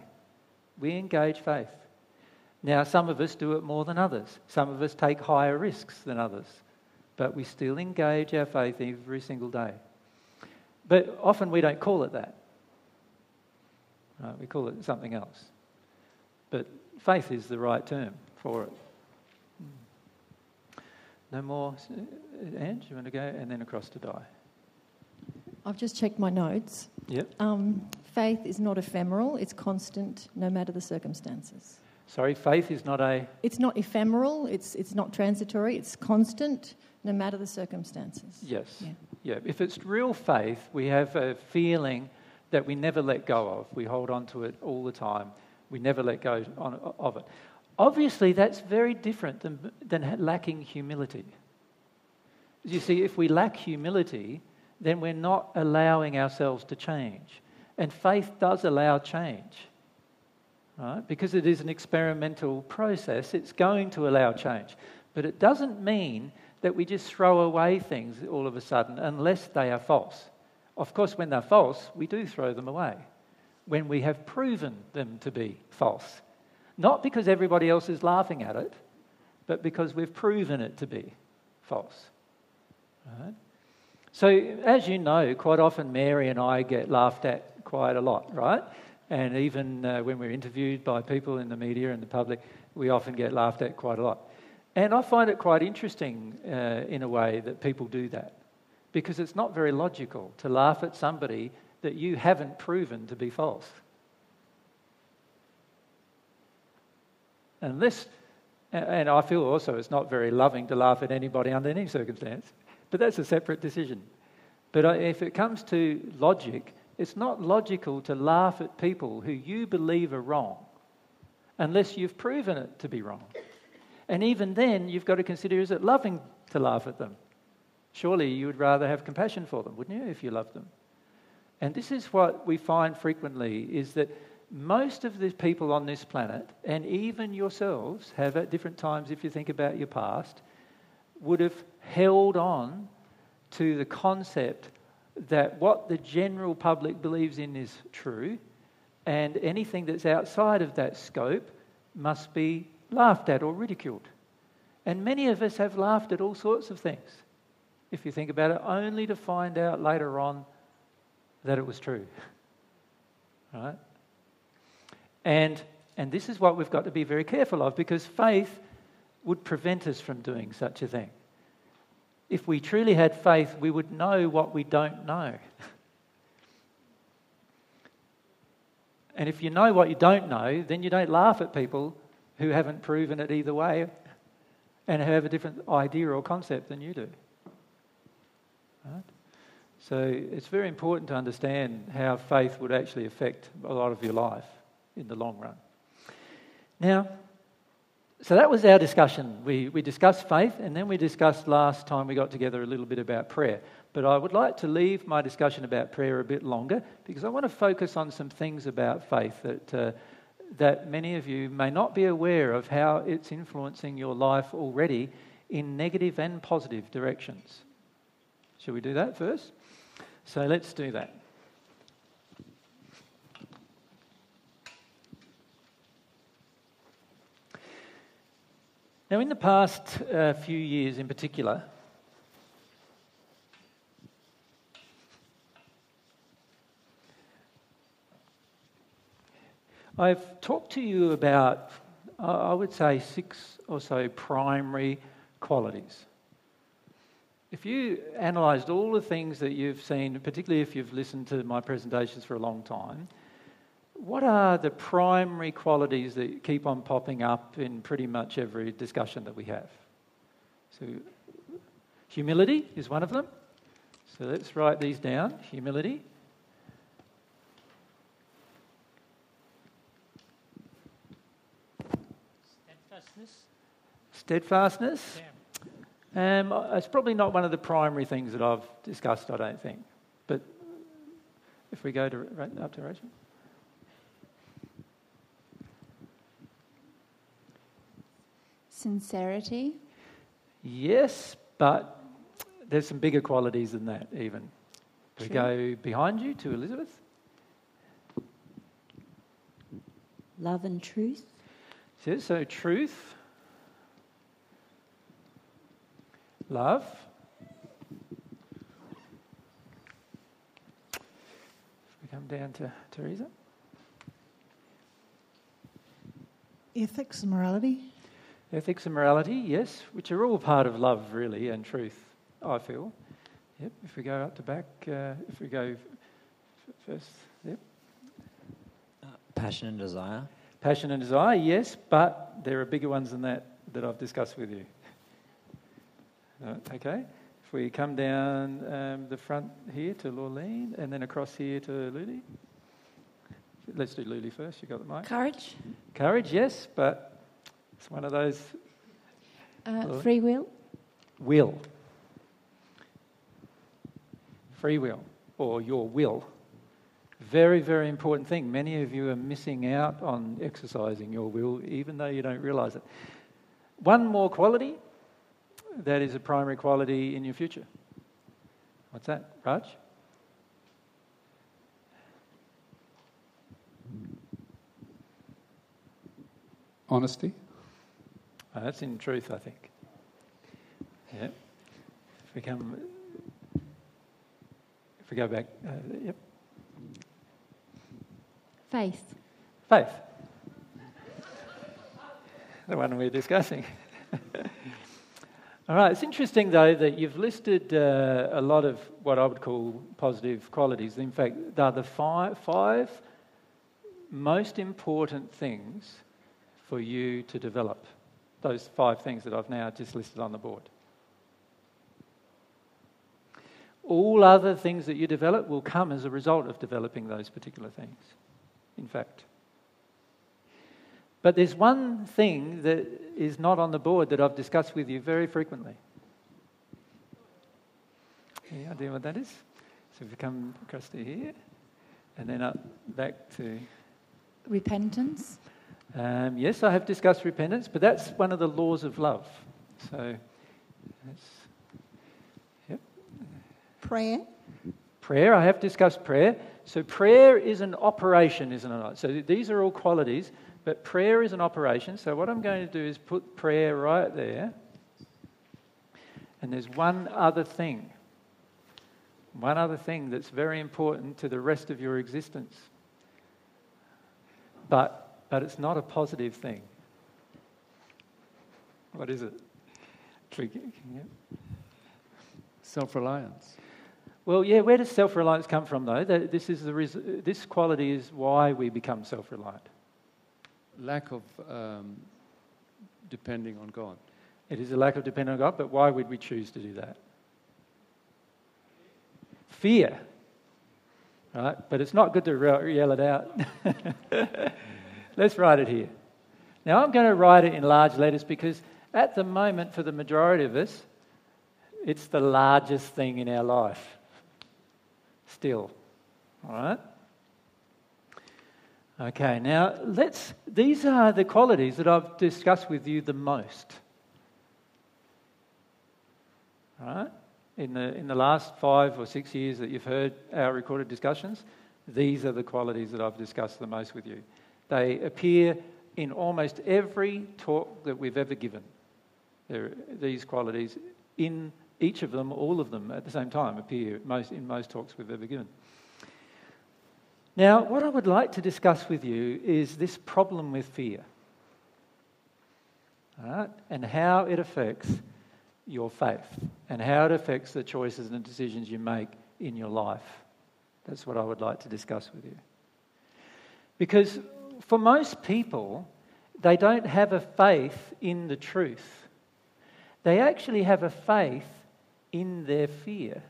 We engage faith. Now, some of us do it more than others. Some of us take higher risks than others. But we still engage our faith every single day. But often we don't call it that. Right? We call it something else. But faith is the right term for it. No more. Ange, you want to go? And then across to Di. I've just checked my notes. Yep. Um, faith is not ephemeral, it's constant no matter the circumstances. Sorry, faith is not a. It's not ephemeral, it's, it's not transitory, it's constant no matter the circumstances. Yes. Yeah. yeah. If it's real faith, we have a feeling that we never let go of. We hold on to it all the time. We never let go on, of it. Obviously, that's very different than, than lacking humility. You see, if we lack humility, then we're not allowing ourselves to change. And faith does allow change. Right? Because it is an experimental process, it's going to allow change. But it doesn't mean that we just throw away things all of a sudden unless they are false. Of course, when they're false, we do throw them away when we have proven them to be false. Not because everybody else is laughing at it, but because we've proven it to be false. Right? So, as you know, quite often Mary and I get laughed at quite a lot, right? And even uh, when we're interviewed by people in the media and the public, we often get laughed at quite a lot. And I find it quite interesting uh, in a way that people do that because it's not very logical to laugh at somebody that you haven't proven to be false. Unless, and I feel also it's not very loving to laugh at anybody under any circumstance. But that's a separate decision. But if it comes to logic, it's not logical to laugh at people who you believe are wrong unless you've proven it to be wrong. And even then, you've got to consider is it loving to laugh at them? Surely you would rather have compassion for them, wouldn't you, if you loved them? And this is what we find frequently is that most of the people on this planet, and even yourselves, have at different times, if you think about your past, would have held on to the concept that what the general public believes in is true, and anything that's outside of that scope must be laughed at or ridiculed. And many of us have laughed at all sorts of things, if you think about it, only to find out later on that it was true. [LAUGHS] right? And, and this is what we've got to be very careful of because faith would prevent us from doing such a thing. If we truly had faith, we would know what we don't know. [LAUGHS] and if you know what you don't know, then you don't laugh at people who haven't proven it either way and have a different idea or concept than you do. Right? So it's very important to understand how faith would actually affect a lot of your life in the long run. Now, so that was our discussion. We, we discussed faith, and then we discussed last time we got together a little bit about prayer. But I would like to leave my discussion about prayer a bit longer because I want to focus on some things about faith that, uh, that many of you may not be aware of how it's influencing your life already in negative and positive directions. Shall we do that first? So let's do that. Now, in the past uh, few years in particular, I've talked to you about, I would say, six or so primary qualities. If you analysed all the things that you've seen, particularly if you've listened to my presentations for a long time, what are the primary qualities that keep on popping up in pretty much every discussion that we have? So, humility is one of them. So let's write these down humility. Steadfastness. Steadfastness. Um, it's probably not one of the primary things that I've discussed, I don't think. But if we go to, up to Rachel. Sincerity. Yes, but there's some bigger qualities than that, even. We go behind you to Elizabeth. Love and truth. So, so truth, love. We come down to Teresa. Ethics and morality. Ethics and morality, yes, which are all part of love, really, and truth, I feel. Yep, if we go up to back, uh, if we go f- first, yep. Uh, passion and desire. Passion and desire, yes, but there are bigger ones than that that I've discussed with you. Uh, okay, if we come down um, the front here to Lorleen and then across here to Luli. Let's do Luli first, you got the mic. Courage. Courage, yes, but it's one of those. Uh, free will. Will. Free will, or your will. Very, very important thing. Many of you are missing out on exercising your will, even though you don't realize it. One more quality that is a primary quality in your future. What's that, Raj? Honesty. Oh, that's in truth, I think. Yeah. If we come, if we go back, uh, yep. Faith. Faith. the one we're discussing. [LAUGHS] All right, it's interesting though that you've listed uh, a lot of what I would call positive qualities. In fact, they're the five, five most important things for you to develop. Those five things that I've now just listed on the board. All other things that you develop will come as a result of developing those particular things, in fact. But there's one thing that is not on the board that I've discussed with you very frequently. Any idea what that is? So if we come across to here and then up back to. Repentance. Um, yes, I have discussed repentance, but that's one of the laws of love. So that's. Yep. Prayer. Prayer, I have discussed prayer. So prayer is an operation, isn't it? So these are all qualities but prayer is an operation. So, what I'm going to do is put prayer right there. And there's one other thing. One other thing that's very important to the rest of your existence. But, but it's not a positive thing. What is it? Self reliance. Well, yeah, where does self reliance come from, though? This, is the res- this quality is why we become self reliant lack of um, depending on God. It is a lack of depending on God, but why would we choose to do that? Fear. Right? But it's not good to yell it out. [LAUGHS] Let's write it here. Now, I'm going to write it in large letters because at the moment, for the majority of us, it's the largest thing in our life. Still. All right? Okay, now let's, these are the qualities that I've discussed with you the most. Right? In the, in the last five or six years that you've heard our recorded discussions, these are the qualities that I've discussed the most with you. They appear in almost every talk that we've ever given. There, these qualities in each of them, all of them at the same time, appear most, in most talks we've ever given. Now, what I would like to discuss with you is this problem with fear right? and how it affects your faith and how it affects the choices and decisions you make in your life. That's what I would like to discuss with you. Because for most people, they don't have a faith in the truth. They actually have a faith in their fear.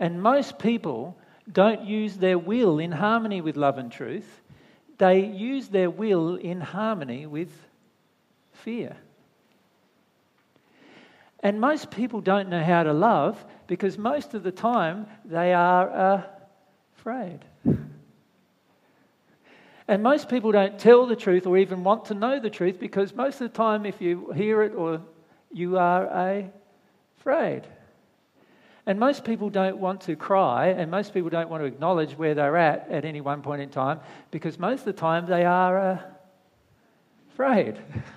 And most people don't use their will in harmony with love and truth, they use their will in harmony with fear. And most people don't know how to love because most of the time they are afraid. [LAUGHS] And most people don't tell the truth or even want to know the truth because most of the time, if you hear it or you are afraid. And most people don't want to cry, and most people don't want to acknowledge where they're at at any one point in time because most of the time they are uh, afraid. [LAUGHS]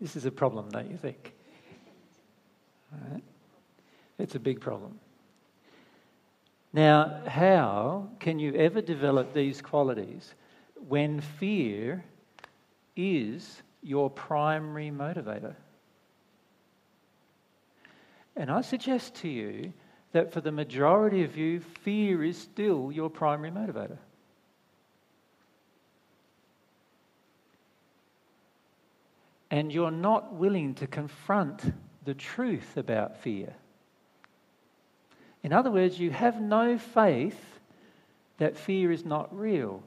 this is a problem, don't you think? It's a big problem. Now, how can you ever develop these qualities when fear is your primary motivator? And I suggest to you that for the majority of you, fear is still your primary motivator. And you're not willing to confront the truth about fear. In other words, you have no faith that fear is not real.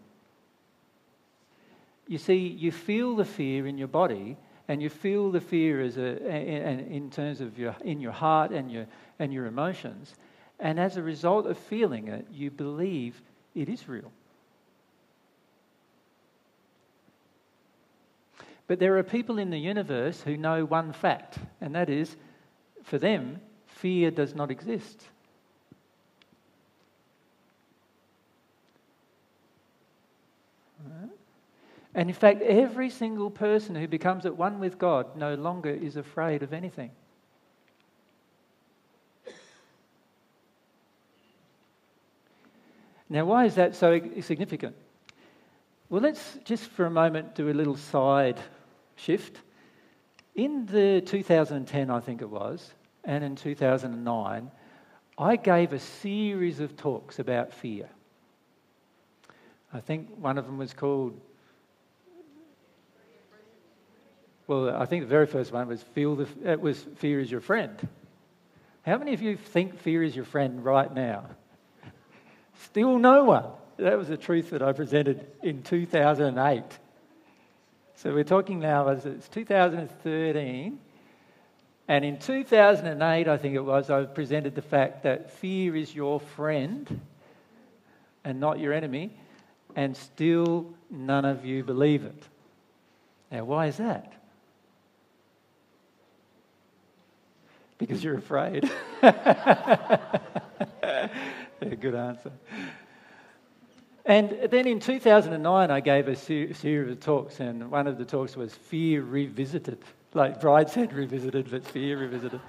You see, you feel the fear in your body, and you feel the fear as a, in, in terms of your, in your heart and your, and your emotions. And as a result of feeling it, you believe it is real. But there are people in the universe who know one fact, and that is for them, fear does not exist. And in fact, every single person who becomes at one with God no longer is afraid of anything. Now, why is that so significant? Well, let's just for a moment do a little side shift. In the 2010, I think it was, and in 2009, I gave a series of talks about fear. I think one of them was called. Well, I think the very first one was feel the it was fear is your friend. How many of you think fear is your friend right now? Still no one. That was the truth that I presented in 2008. So we're talking now as it's 2013. And in 2008, I think it was, I presented the fact that fear is your friend and not your enemy and still none of you believe it. Now, why is that? Because you're afraid. [LAUGHS] yeah, good answer. And then in 2009, I gave a series of talks, and one of the talks was Fear Revisited. Like Brideshead Revisited, but Fear Revisited.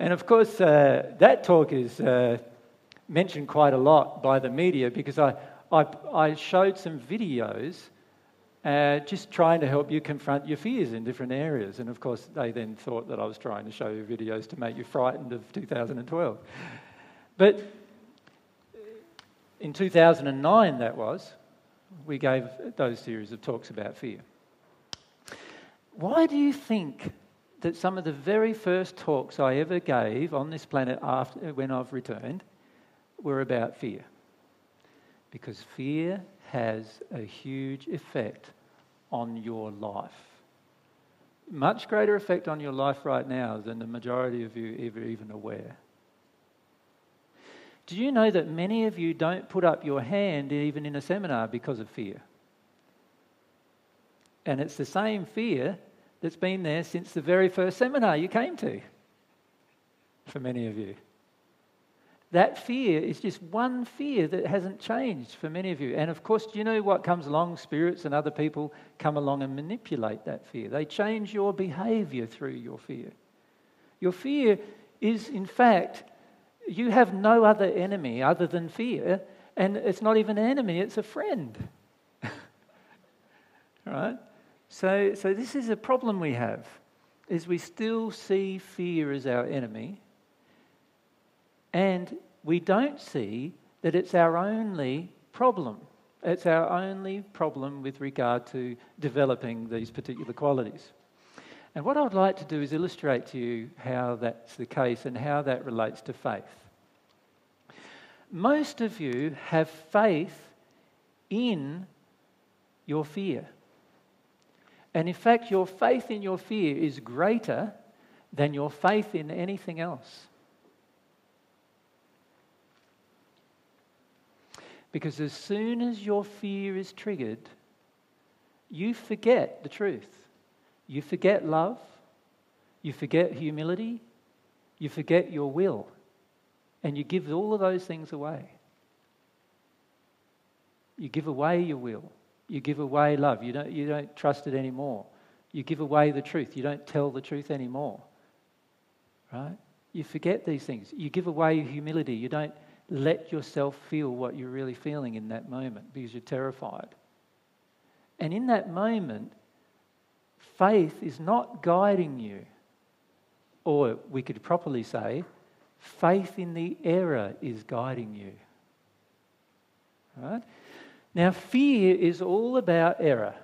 and of course, uh, that talk is uh, mentioned quite a lot by the media because I, I, I showed some videos uh, just trying to help you confront your fears in different areas. And of course, they then thought that I was trying to show you videos to make you frightened of 2012. But in 2009, that was, we gave those series of talks about fear. Why do you think that some of the very first talks I ever gave on this planet after, when I've returned were about fear? Because fear has a huge effect on your life. Much greater effect on your life right now than the majority of you ever even aware. Do you know that many of you don't put up your hand even in a seminar because of fear? And it's the same fear that's been there since the very first seminar you came to, for many of you. That fear is just one fear that hasn't changed for many of you. And of course, do you know what comes along? Spirits and other people come along and manipulate that fear. They change your behavior through your fear. Your fear is, in fact, you have no other enemy other than fear, and it's not even an enemy, it's a friend. [LAUGHS] right? So, so this is a problem we have. is we still see fear as our enemy, and we don't see that it's our only problem. It's our only problem with regard to developing these particular qualities. And what I'd like to do is illustrate to you how that's the case and how that relates to faith. Most of you have faith in your fear. And in fact, your faith in your fear is greater than your faith in anything else. Because as soon as your fear is triggered, you forget the truth. You forget love. You forget humility. You forget your will. And you give all of those things away. You give away your will. You give away love. You don't, you don't trust it anymore. You give away the truth. You don't tell the truth anymore. Right? You forget these things. You give away humility. You don't let yourself feel what you're really feeling in that moment because you're terrified. And in that moment, faith is not guiding you. Or we could properly say, faith in the error is guiding you. Right? Now, fear is all about error.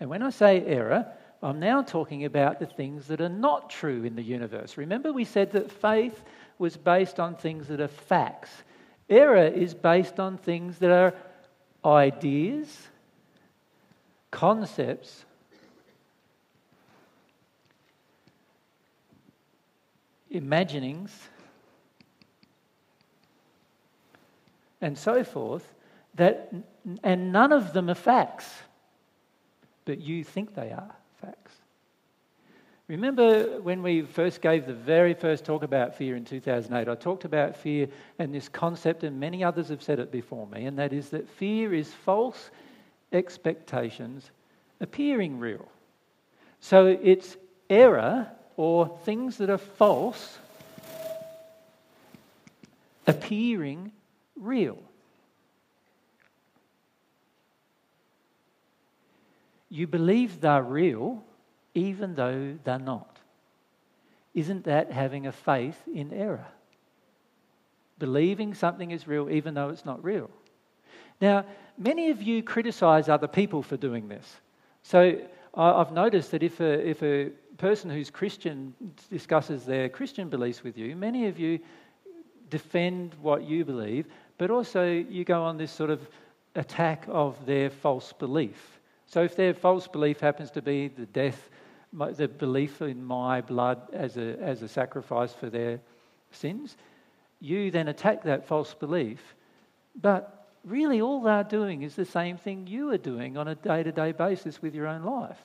And when I say error, I'm now talking about the things that are not true in the universe. Remember, we said that faith was based on things that are facts. Error is based on things that are ideas, concepts, imaginings, and so forth, that, and none of them are facts, but you think they are facts. Remember when we first gave the very first talk about fear in 2008? I talked about fear and this concept, and many others have said it before me, and that is that fear is false expectations appearing real. So it's error or things that are false appearing real. You believe they're real even though they're not. Isn't that having a faith in error? Believing something is real even though it's not real. Now, many of you criticize other people for doing this. So I've noticed that if a, if a person who's Christian discusses their Christian beliefs with you, many of you defend what you believe, but also you go on this sort of attack of their false belief. So if their false belief happens to be the death, the belief in my blood as a, as a sacrifice for their sins, you then attack that false belief. But really, all they're doing is the same thing you are doing on a day to day basis with your own life.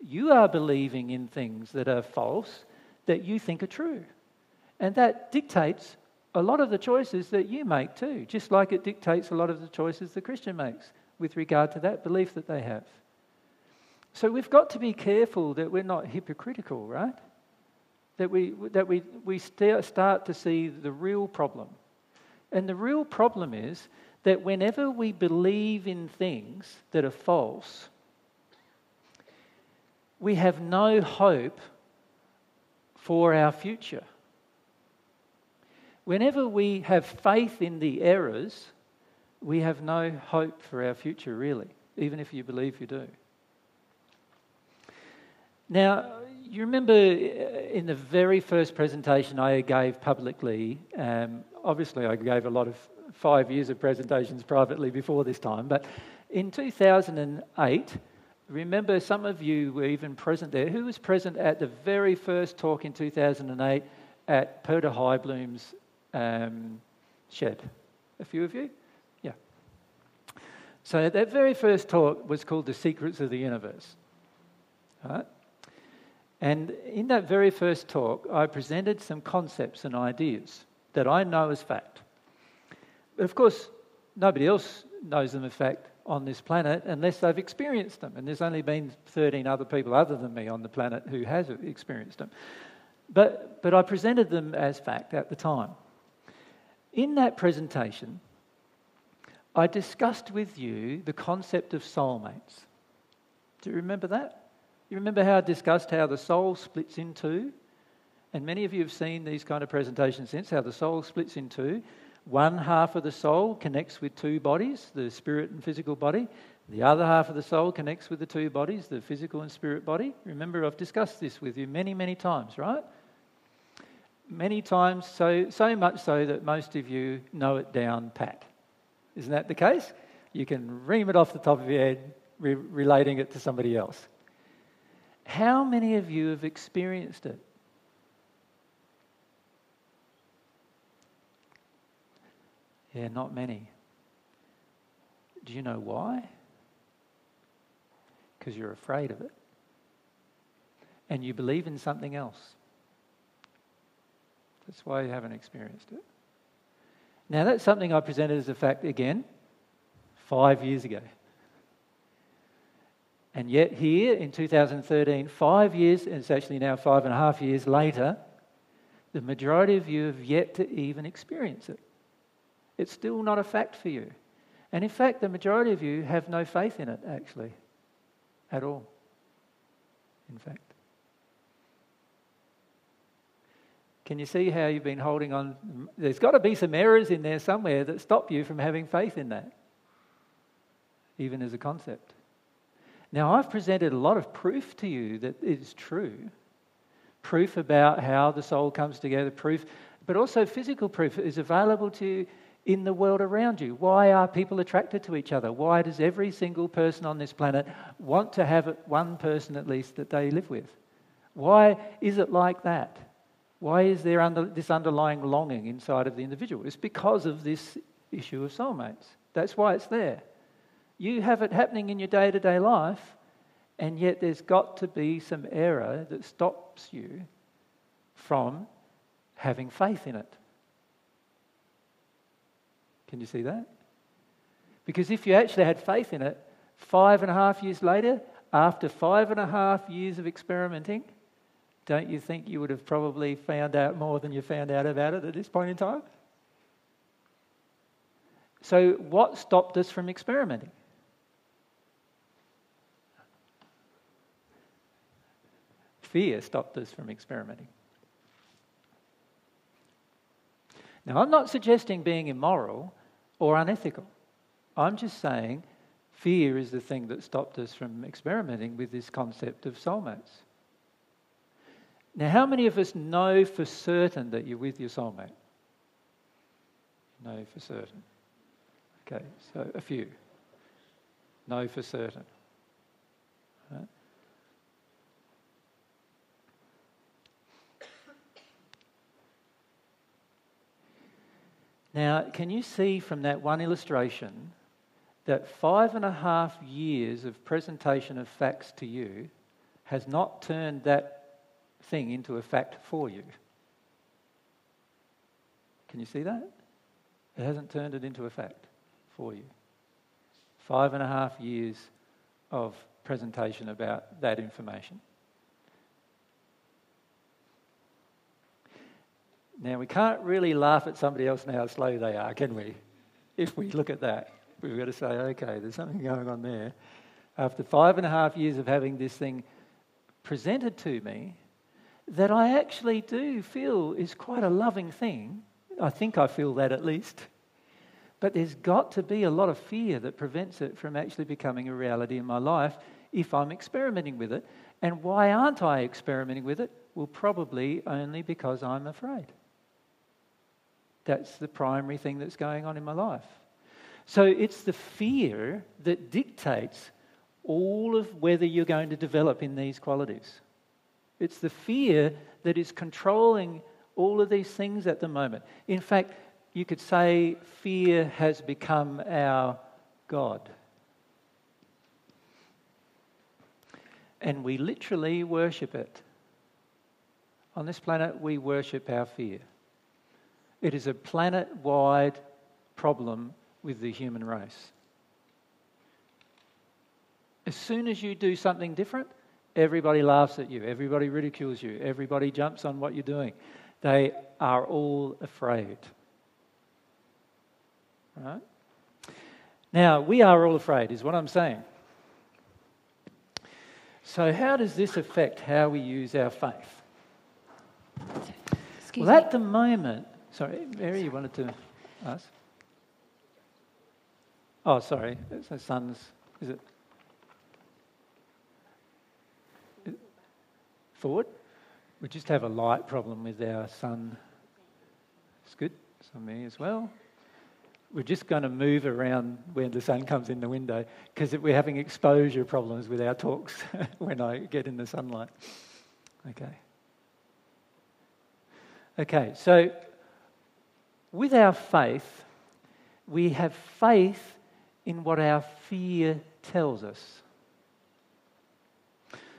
You are believing in things that are false that you think are true. And that dictates a lot of the choices that you make too, just like it dictates a lot of the choices the Christian makes with regard to that belief that they have. So we've got to be careful that we're not hypocritical, right? That we, that we, we start to see the real problem. And the real problem is that whenever we believe in things that are false, we have no hope for our future. Whenever we have faith in the errors, we have no hope for our future, really, even if you believe you do. Now, you remember uh, in the very first presentation I gave publicly, um, obviously I gave a lot of five years of presentations privately before this time, but in 2008, remember some of you were even present there. Who was present at the very first talk in 2008 at Peter Heibloom's um, shed. A few of you? Yeah. So that very first talk was called The Secrets of the Universe. Right? And in that very first talk, I presented some concepts and ideas that I know as fact. But of course, nobody else knows them as fact on this planet unless they've experienced them. And there's only been 13 other people other than me on the planet who has experienced them. But, but I presented them as fact at the time. In that presentation, I discussed with you the concept of soulmates. Do you remember that? You remember how I discussed how the soul splits in two? And many of you have seen these kind of presentations since, how the soul splits in two. One half of the soul connects with two bodies, the spirit and physical body. The other half of the soul connects with the two bodies, the physical and spirit body. Remember, I've discussed this with you many, many times, right? Many times, so, so much so that most of you know it down pat. Isn't that the case? You can ream it off the top of your head, re- relating it to somebody else. How many of you have experienced it? Yeah, not many. Do you know why? Because you're afraid of it. And you believe in something else. That's why you haven't experienced it. Now, that's something I presented as a fact again five years ago. And yet, here in 2013, five years, it's actually now five and a half years later, the majority of you have yet to even experience it. It's still not a fact for you. And in fact, the majority of you have no faith in it, actually, at all. In fact. Can you see how you've been holding on? There's got to be some errors in there somewhere that stop you from having faith in that, even as a concept. Now, I've presented a lot of proof to you that it is true. Proof about how the soul comes together, proof, but also physical proof is available to you in the world around you? Why are people attracted to each other? Why does every single person on this planet want to have one person at least that they live with? Why is it like that? Why is there under, this underlying longing inside of the individual? It's because of this issue of soulmates. That's why it's there. You have it happening in your day to day life, and yet there's got to be some error that stops you from having faith in it. Can you see that? Because if you actually had faith in it, five and a half years later, after five and a half years of experimenting, don't you think you would have probably found out more than you found out about it at this point in time? So, what stopped us from experimenting? Fear stopped us from experimenting. Now, I'm not suggesting being immoral or unethical. I'm just saying fear is the thing that stopped us from experimenting with this concept of soulmates. Now, how many of us know for certain that you're with your soulmate? Know for certain. Okay, so a few. Know for certain. Right? Now, can you see from that one illustration that five and a half years of presentation of facts to you has not turned that thing into a fact for you? Can you see that? It hasn't turned it into a fact for you. Five and a half years of presentation about that information. Now, we can't really laugh at somebody else and how slow they are, can we? If we look at that, we've got to say, okay, there's something going on there. After five and a half years of having this thing presented to me, that I actually do feel is quite a loving thing. I think I feel that at least. But there's got to be a lot of fear that prevents it from actually becoming a reality in my life if I'm experimenting with it. And why aren't I experimenting with it? Well, probably only because I'm afraid. That's the primary thing that's going on in my life. So it's the fear that dictates all of whether you're going to develop in these qualities. It's the fear that is controlling all of these things at the moment. In fact, you could say fear has become our God. And we literally worship it. On this planet, we worship our fear. It is a planet wide problem with the human race. As soon as you do something different, everybody laughs at you, everybody ridicules you, everybody jumps on what you're doing. They are all afraid. Right? Now, we are all afraid, is what I'm saying. So, how does this affect how we use our faith? Excuse well, me. at the moment, sorry, Mary, you wanted to ask? Oh, sorry, it's her son's. Is it? Forward? We just have a light problem with our son. It's good, so me as well. We're just going to move around when the sun comes in the window because we're having exposure problems with our talks [LAUGHS] when I get in the sunlight. Okay. Okay, so with our faith, we have faith in what our fear tells us.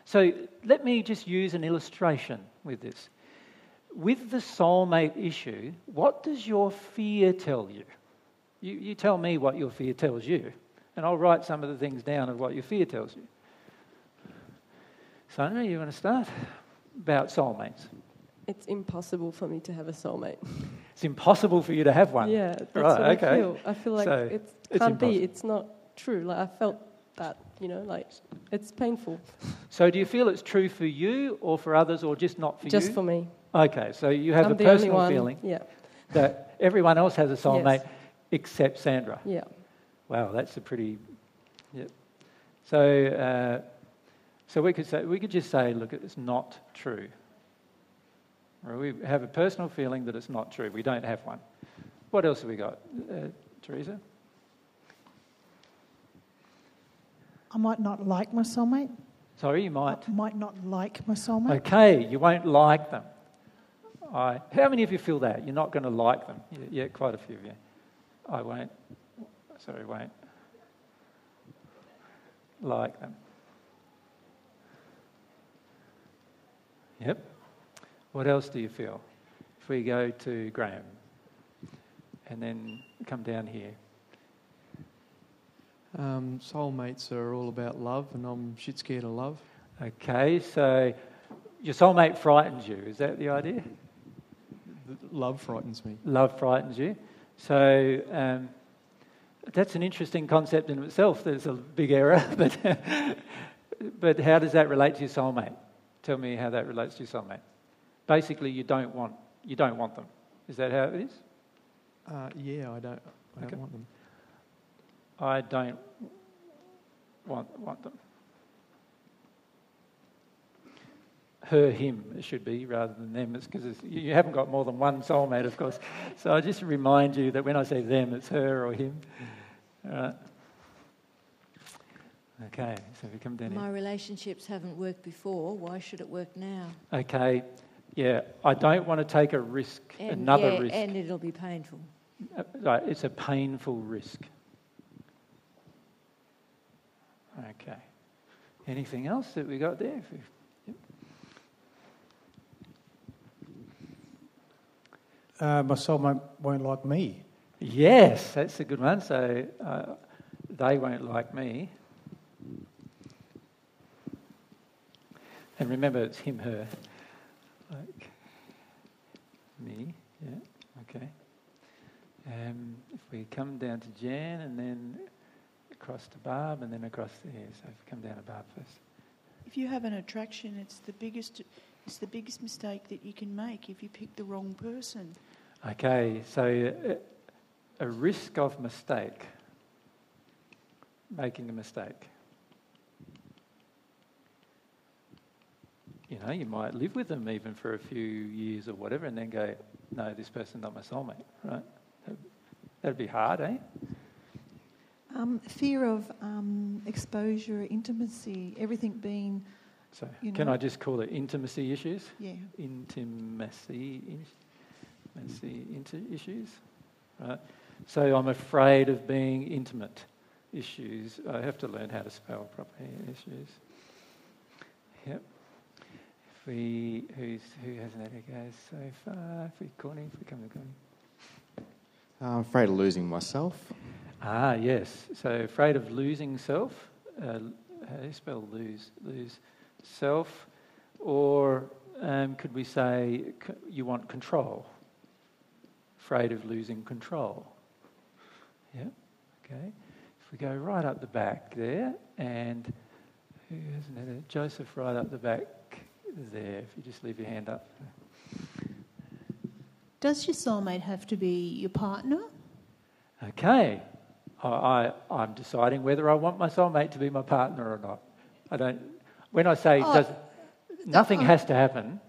So let me just use an illustration with this. With the soulmate issue, what does your fear tell you? You, you tell me what your fear tells you, and I'll write some of the things down of what your fear tells you. Sandra, you want to start? About soulmates. It's impossible for me to have a soulmate. [LAUGHS] It's impossible for you to have one. Yeah, that's right, what okay. I feel. I feel like So, it can't be. It's not true. Like I felt that, you know, like it's painful. So do you feel it's true for you or for others or just not for you? Just for me. Okay, so you have I'm a personal one, feeling yeah. that everyone else has a soulmate Yes. except Sandra. Yeah. Wow, that's a pretty. Yep. So, uh, so we could say we could just say, look, it's not true. Or we have a personal feeling that it's not true. We don't have one. What else have we got, uh, Teresa? I might not like my soulmate. Sorry, you might. I might not like my soulmate. Okay, you won't like them. I, how many of you feel that? You're not going to like them? Yeah, yeah, quite a few of you. I won't. Sorry, won't like them. Yep. What else do you feel? If we go to Graham and then come down here. Um, soulmates are all about love, and I'm shit scared of love. Okay, so your soulmate frightens you. Is that the idea? Love frightens me. Love frightens you. So um, that's an interesting concept in itself. There's a big error, [LAUGHS] but but how does that relate to your soulmate? Tell me how that relates to your soulmate. Basically, you don't want you don't want them. Is that how it is? Uh, yeah, I don't. I don't want them. I don't want want them. Her, him, it should be rather than them. It's because you haven't got more than one soulmate, of course. So I just remind you that when I say them, it's her or him. All right. Okay, so we come down here. My relationships haven't worked before. Why should it work now? Okay, yeah, I don't want to take a risk, And, another yeah, risk. and it'll be painful. Uh, it's a painful risk. Okay. Anything else that we got there? Yep. Uh, my soulmate won't like me. Yes, that's a good one. So uh, they won't like me. And remember, it's him, her. Me, yeah, okay. Um, if we come down to Jan and then across to Barb and then across there. So if we come down to Barb first. If you have an attraction, it's the biggest, it's the biggest mistake that you can make if you pick the wrong person. Okay, so uh, a risk of mistake, making a mistake. You know, you might live with them even for a few years or whatever, and then go, no, this person's not my soulmate, right? That'd, be hard, eh? Um, fear of um, exposure, intimacy, everything being. So, can know- I just call it intimacy issues? Yeah. Intimacy, intimacy issues, right? So I'm afraid of being intimate issues. I have to learn how to spell properly. Issues. Yep. We, who's, who hasn't had a go so far? Corny, if we come to Corny. I'm afraid of losing myself. Ah, yes. So afraid of losing self. Uh, how do you spell lose? Lose self. Or um, could we say you want control? Afraid of losing control. Yeah. Okay. If we go right up the back there, and Who hasn't had it? Joseph, right up the back there. If you just leave your hand up. Does your soulmate have to be your partner? Okay. I, I, I'm deciding whether I want my soulmate to be my partner or not. I don't. When I say Oh, does, nothing oh. has to happen,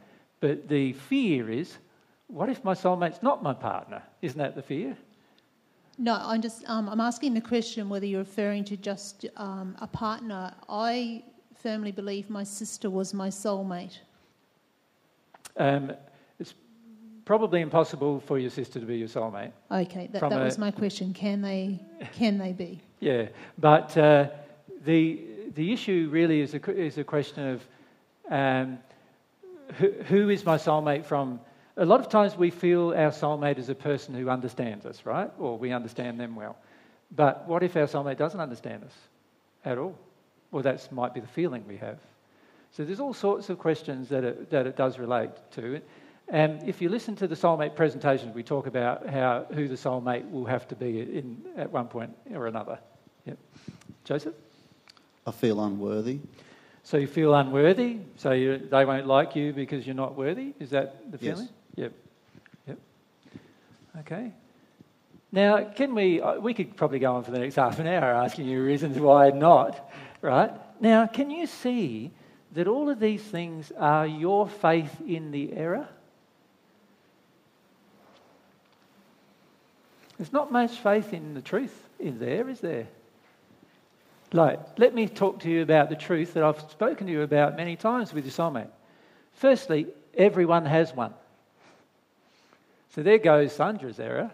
but the fear is, what if my soulmate's not my partner? Isn't that the fear? No, I'm just um, I'm asking the question whether you're referring to just um, a partner. I firmly believe my sister was my soulmate. Um, it's probably impossible for your sister to be your soulmate. Okay, that, that a- was my question. Can they can they be? [LAUGHS] Yeah, but uh, the the issue really is a is a question of um, who, who is my soulmate from. A lot of times we feel our soulmate is a person who understands us, right? Or we understand them well. But what if our soulmate doesn't understand us at all? Well, that might be the feeling we have. So there's all sorts of questions that it, that it does relate to. And if you listen to the soulmate presentations, we talk about how who the soulmate will have to be in at one point or another. Yep. Joseph? I feel unworthy. So you feel unworthy, so you, they won't like you because you're not worthy? Is that the feeling? Yes. Yep. Yep. Okay. Now, can we, uh, we could probably go on for the next half an hour asking you reasons why not, right? Now, can you see that all of these things are your faith in the error? There's not much faith in the truth in there, is there? Like, let me talk to you about the truth that I've spoken to you about many times with your soulmate. Firstly, everyone has one. So there goes Sandra's error.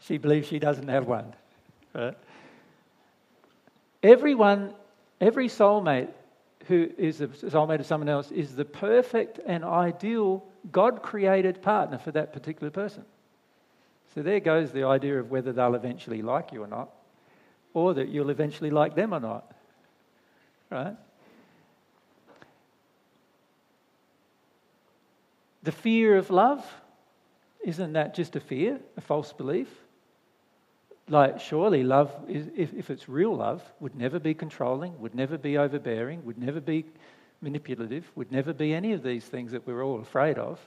She believes she doesn't have one. Right? Everyone, every soulmate who is a soulmate of someone else is the perfect and ideal God created partner for that particular person. So there goes the idea of whether they'll eventually like you or not, or that you'll eventually like them or not. Right? The fear of love, isn't that just a fear, a false belief? Like, surely love, if, if it's real love, would never be controlling, would never be overbearing, would never be manipulative, would never be any of these things that we're all afraid of.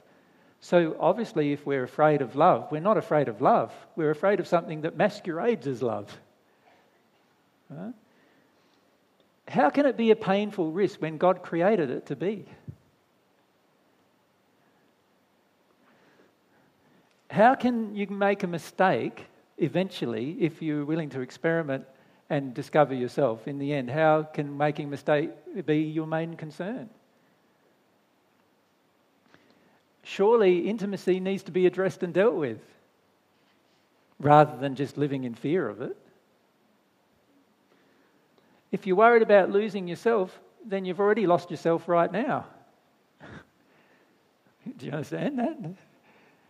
So, obviously, if we're afraid of love, we're not afraid of love. We're afraid of something that masquerades as love. How can it be a painful risk when God created it to be? How can you make a mistake eventually if you're willing to experiment and discover yourself in the end? How can making mistake be your main concern? Surely intimacy needs to be addressed and dealt with rather than just living in fear of it. If you're worried about losing yourself, then you've already lost yourself right now. [LAUGHS] Do you understand that?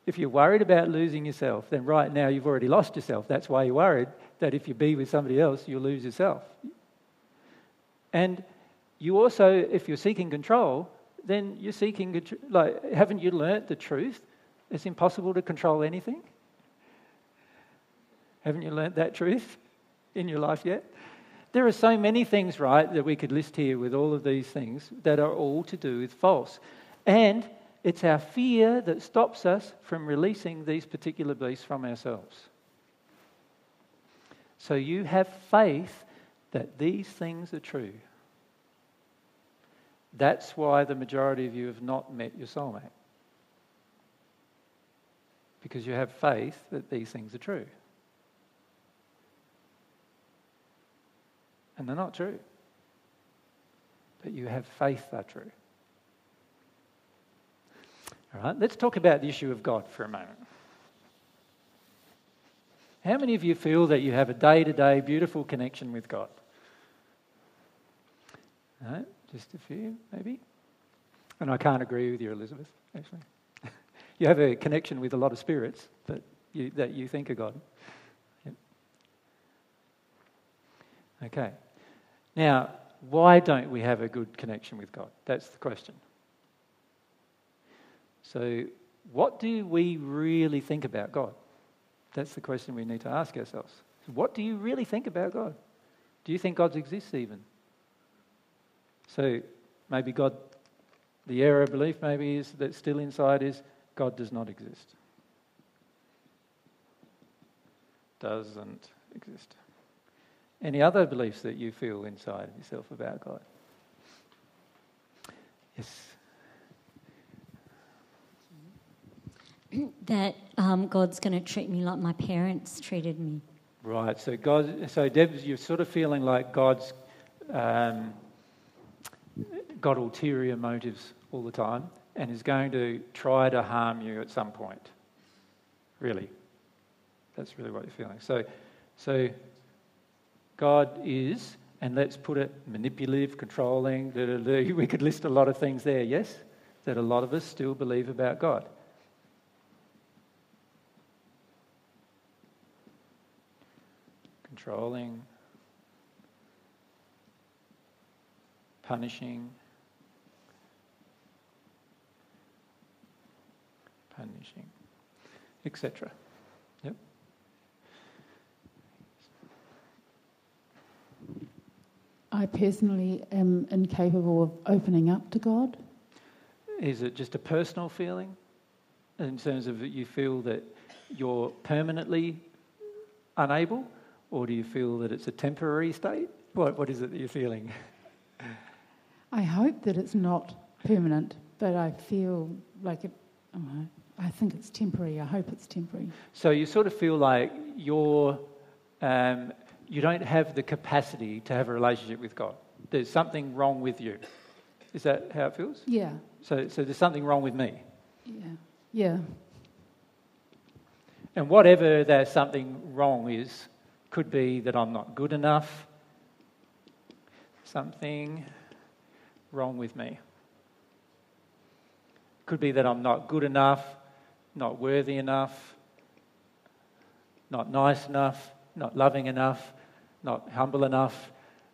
If you're worried about losing yourself, then right now you've already lost yourself. That's why you're worried that if you be with somebody else, you'll lose yourself. And you also, if you're seeking control, then you're seeking, like, haven't you learnt the truth? It's impossible to control anything. Haven't you learnt that truth in your life yet? There are so many things, right, that we could list here with all of these things that are all to do with false. And it's our fear that stops us from releasing these particular beasts from ourselves. So you have faith that these things are true. That's why the majority of you have not met your soulmate. Because you have faith that these things are true. And they're not true. But you have faith they're true. All right, let's talk about the issue of God for a moment. How many of you feel that you have a day to day beautiful connection with God? Just a few, maybe. And I can't agree with you, Elizabeth, actually. [LAUGHS] you have a connection with a lot of spirits that you, that you think are God. Yep. Okay. Now, why don't we have a good connection with God? That's the question. So, what do we really think about God? That's the question we need to ask ourselves. What do you really think about God? Do you think God exists even? So maybe God, the error of belief maybe is that still inside is God does not exist. Doesn't exist. Any other beliefs that you feel inside yourself about God? Yes. That um, God's going to treat me like my parents treated me. Right. So God. So Deb, you're sort of feeling like God's um, got ulterior motives all the time and is going to try to harm you at some point. Really. That's really what you're feeling. So, so God is, and let's put it manipulative, controlling. [LAUGHS] We could list a lot of things there. Yes, that a lot of us still believe about God. Controlling, punishing, punishing, etc. Yep. I personally am incapable of opening up to God. Is it just a personal feeling in terms of you feel that you're permanently unable? Or do you feel that it's a temporary state? What, what is it that you're feeling? I hope that it's not permanent, but I feel like it, oh, I think it's temporary. I hope it's temporary. So you sort of feel like you're, um, you don't have the capacity to have a relationship with God. There's something wrong with you. Is that how it feels? Yeah. So, so there's something wrong with me. Yeah. Yeah. And whatever that something wrong is, could be that I'm not good enough, something wrong with me. Could be that I'm not good enough, not worthy enough, not nice enough, not loving enough, not humble enough,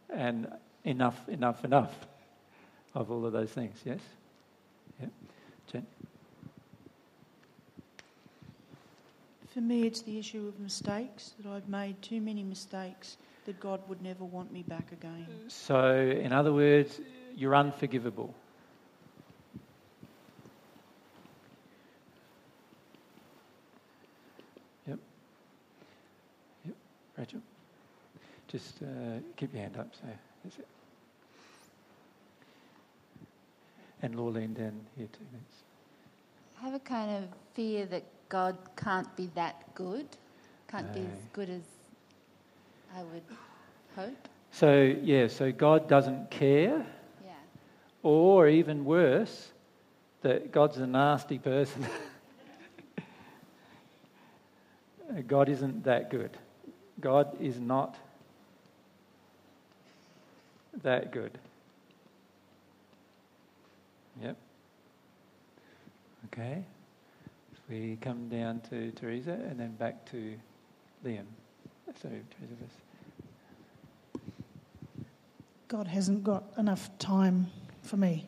and enough, enough, enough of all of those things, yes? Yeah. Jen? For me, it's the issue of mistakes, that I've made too many mistakes that God would never want me back again. So, in other words, you're unforgivable. Yep. Yep. Rachel? Just uh, keep your hand up. So that's it. And Lorleen down here too. Thanks. I have a kind of fear that God can't be that good, can't no. be as good as I would hope. So, yeah, so God doesn't care. Yeah. Or even worse, that God's a nasty person. [LAUGHS] God isn't that good. God is not that good. Yep. Okay. We come down to Teresa and then back to Liam. So, Teresa first. God hasn't got enough time for me.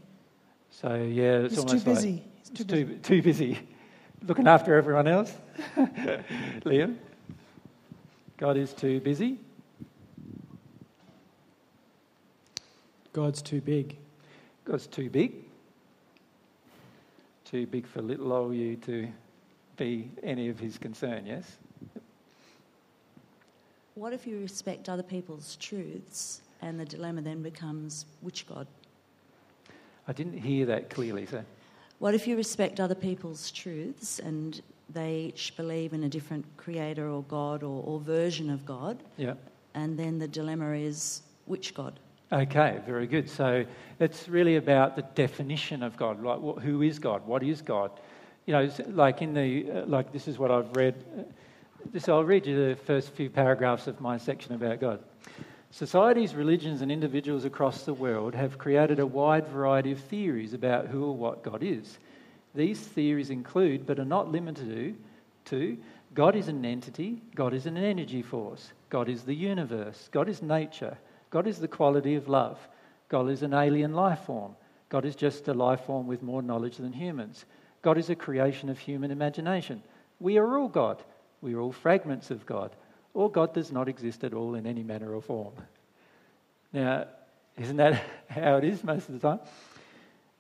So, yeah, it's He's almost too busy. like He's too too, busy. too busy [LAUGHS] looking after everyone else. [LAUGHS] Liam? God is too busy. God's too big. God's too big. Too big for little old you to be any of his concern, yes? What if you respect other people's truths and the dilemma then becomes which God? I didn't hear that clearly, so. What if you respect other people's truths and they each believe in a different creator or God or, or version of God? Yeah. And then the dilemma is which God? Okay, very good. So it's really about the definition of God. Like, what, who is God? What is God? You know, like in the uh, like this is what I've read. This I'll read you the first few paragraphs of my section about God. Societies, religions, and individuals across the world have created a wide variety of theories about who or what God is. These theories include, but are not limited to, to God is an entity, God is an energy force, God is the universe, God is nature, God is the quality of love, God is an alien life form, God is just a life form with more knowledge than humans, God is a creation of human imagination. We are all God. We are all fragments of God. Or God does not exist at all in any manner or form. Now, Isn't that [LAUGHS] how it is most of the time?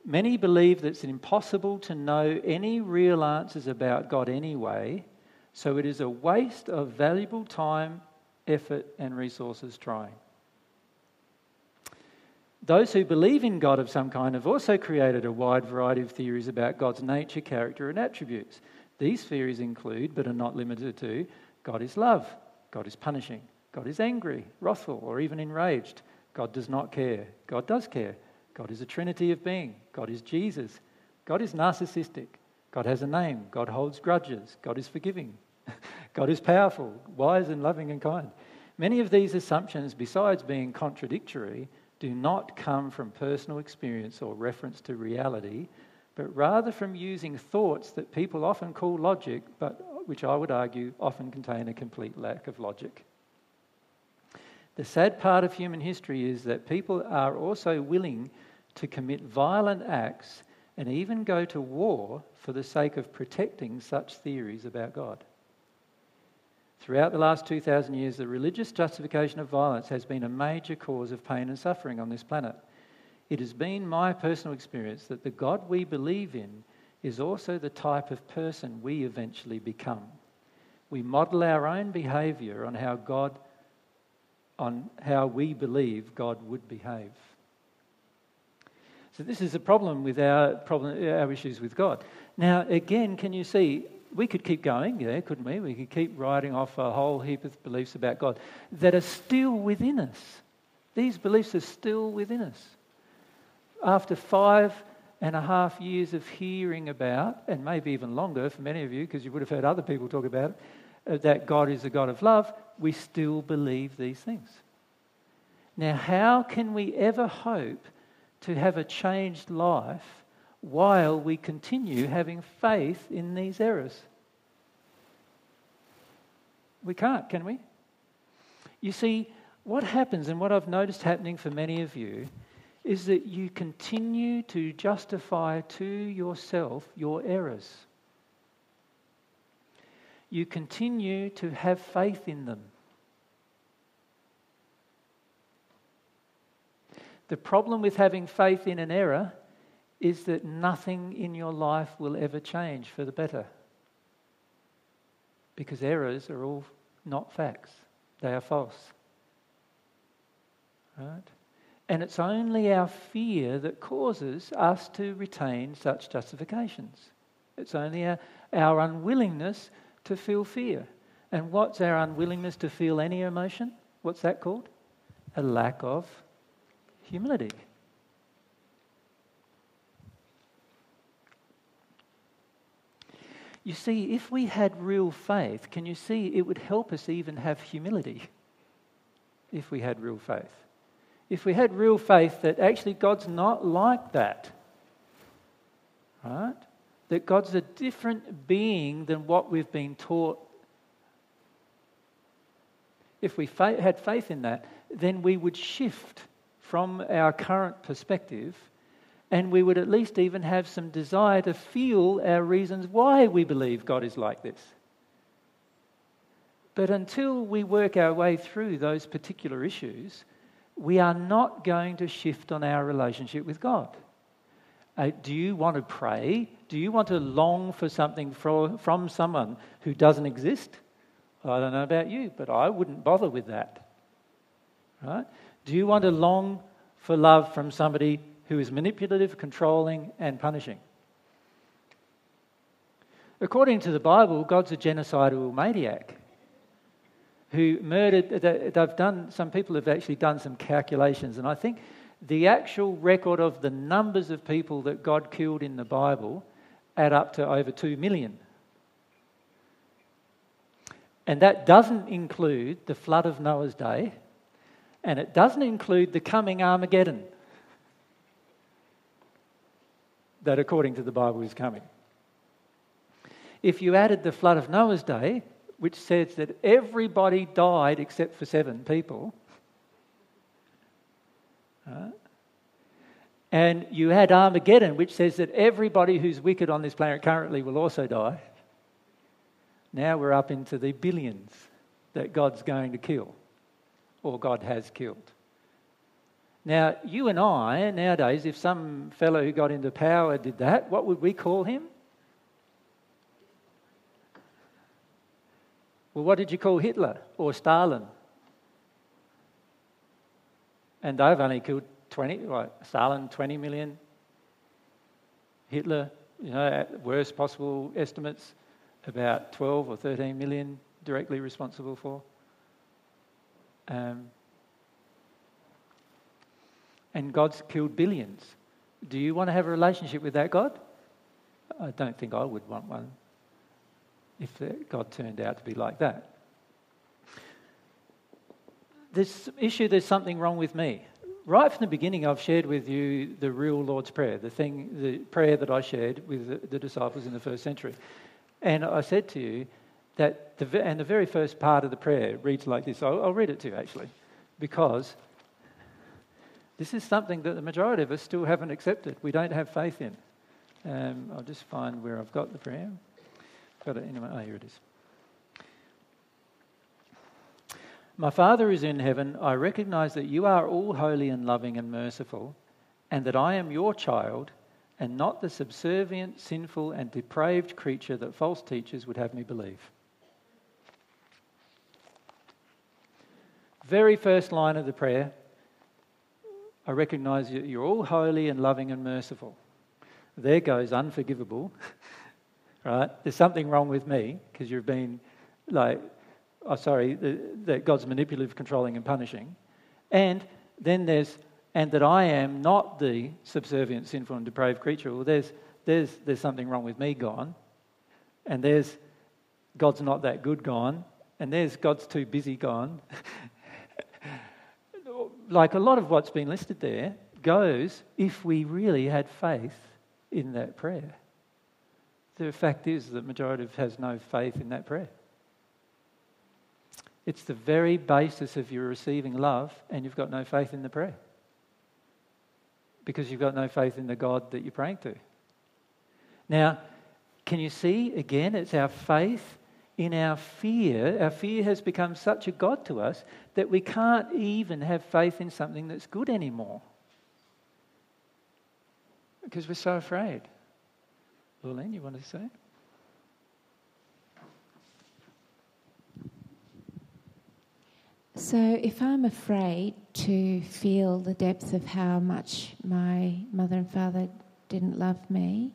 Many believe that it's impossible to know any real answers about God anyway, so it is a waste of valuable time, effort, and resources trying. Those who believe in God of some kind have also created a wide variety of theories about God's nature, character, and attributes. These theories include, but are not limited to, God is love, God is punishing, God is angry, wrathful, or even enraged. God does not care, God does care. God is a trinity of being. God is Jesus. God is narcissistic. God has a name. God holds grudges. God is forgiving. [LAUGHS] God is powerful, wise, and loving and kind. Many of these assumptions, besides being contradictory, do not come from personal experience or reference to reality, but rather from using thoughts that people often call logic, but which I would argue often contain a complete lack of logic. The sad part of human history is that people are also willing to commit violent acts and even go to war for the sake of protecting such theories about God. Throughout the last 2,000 years, the religious justification of violence has been a major cause of pain and suffering on this planet. It has been my personal experience that the God we believe in is also the type of person we eventually become. We model our own behavior on how God on how we believe God would behave. So this is a problem with our problem, our issues with God. Now, again, can you see? We could keep going, yeah, couldn't we? We could keep writing off a whole heap of beliefs about God that are still within us. These beliefs are still within us. After five and a half years of hearing about, and maybe even longer for many of you, because you would have heard other people talk about it, uh, that God is a God of love, we still believe these things. Now, how can we ever hope to have a changed life while we continue having faith in these errors. We can't, can we? You see, what happens, and what I've noticed happening for many of you, is that you continue to justify to yourself your errors. You continue to have faith in them. The problem with having faith in an error is that nothing in your life will ever change for the better. Because errors are all not facts, they are false. Right? And it's only our fear that causes us to retain such justifications. It's only our, our unwillingness to feel fear. And what's our unwillingness to feel any emotion? What's that called? A lack of humility. You see, if we had real faith, can you see it would help us even have humility if we had real faith? If we had real faith that actually God's not like that, right? That God's a different being than what we've been taught. If we fa- had faith in that, then we would shift from our current perspective, and we would at least even have some desire to feel our reasons why we believe God is like this. But until we work our way through those particular issues, we are not going to shift on our relationship with God. Uh, do you want to pray? Do you want to long for something from, from someone who doesn't exist? I don't know about you, but I wouldn't bother with that. Right? Do you want to long for love from somebody who is manipulative, controlling, and punishing? According to the Bible, God's a genocidal maniac who murdered. They've done, some people have actually done some calculations, and I think the actual record of the numbers of people that God killed in the Bible add up to over 2 million. And that doesn't include the flood of Noah's day and it doesn't include the coming Armageddon that, according to the Bible, is coming. If you added the flood of Noah's day, which says that everybody died except for seven people, uh, and you add Armageddon, which says that everybody who's wicked on this planet currently will also die, now we're up into the billions that God's going to kill or God has killed. Now, you and I, nowadays, if some fellow who got into power did that, what would we call him? Well, what did you call Hitler or Stalin? And they've only killed 20, right, Stalin 20 million, Hitler, you know, at worst possible estimates, about 12 or 13 million directly responsible for. Um, and God's killed billions. Do you want to have a relationship with that God? I don't think I would want one if God turned out to be like that. This issue, there's something wrong with me. Right from the beginning, I've shared with you the real Lord's Prayer, the thing, the prayer that I shared with the, disciples in the first century. And I said to you that, the, and the very first part of the prayer reads like this. I'll, I'll read it to you actually, because this is something that the majority of us still haven't accepted. We don't have faith in. Um, I'll just find where I've got the prayer. Got it anyway. Oh, here it is. My Father is in heaven. I recognize that you are all holy and loving and merciful, and that I am your child and not the subservient, sinful, and depraved creature that false teachers would have me believe. Very first line of the prayer I recognize that you're all holy and loving and merciful. There goes unforgivable, [LAUGHS] right? There's something wrong with me because you've been like, oh, sorry, that God's manipulative, controlling, and punishing. And then there's, and that I am not the subservient, sinful, and depraved creature. Well, there's, there's, there's something wrong with me gone. And there's God's not that good gone. And there's God's too busy gone. [LAUGHS] like a lot of what's been listed there goes if we really had faith in that prayer. The fact is that majority has no faith in that prayer. It's the very basis of your receiving love, and you've got no faith in the prayer. Because you've got no faith in the God that you're praying to. Now, can you see again? It's our faith in our fear, our fear has become such a God to us that we can't even have faith in something that's good anymore. Because we're so afraid. Lorraine, you want to say? So, if I'm afraid to feel the depth of how much my mother and father didn't love me,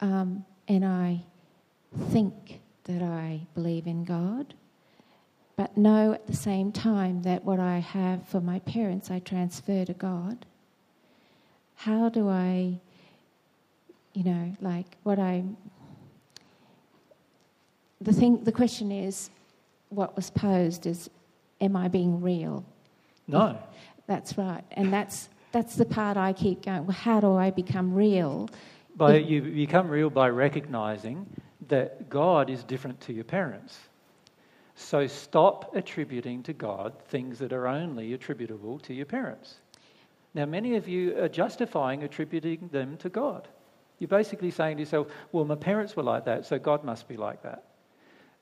um, and I think that I believe in God, but know at the same time that what I have for my parents I transfer to God. How do I, you know, like what I. The thing, the question is, what was posed is, am I being real? No. That's right, and that's that's the part I keep going. Well, how do I become real? By you become real by recognizing that God is different to your parents. So stop attributing to God things that are only attributable to your parents. Now, many of you are justifying attributing them to God. You're basically saying to yourself, well, my parents were like that, so God must be like that.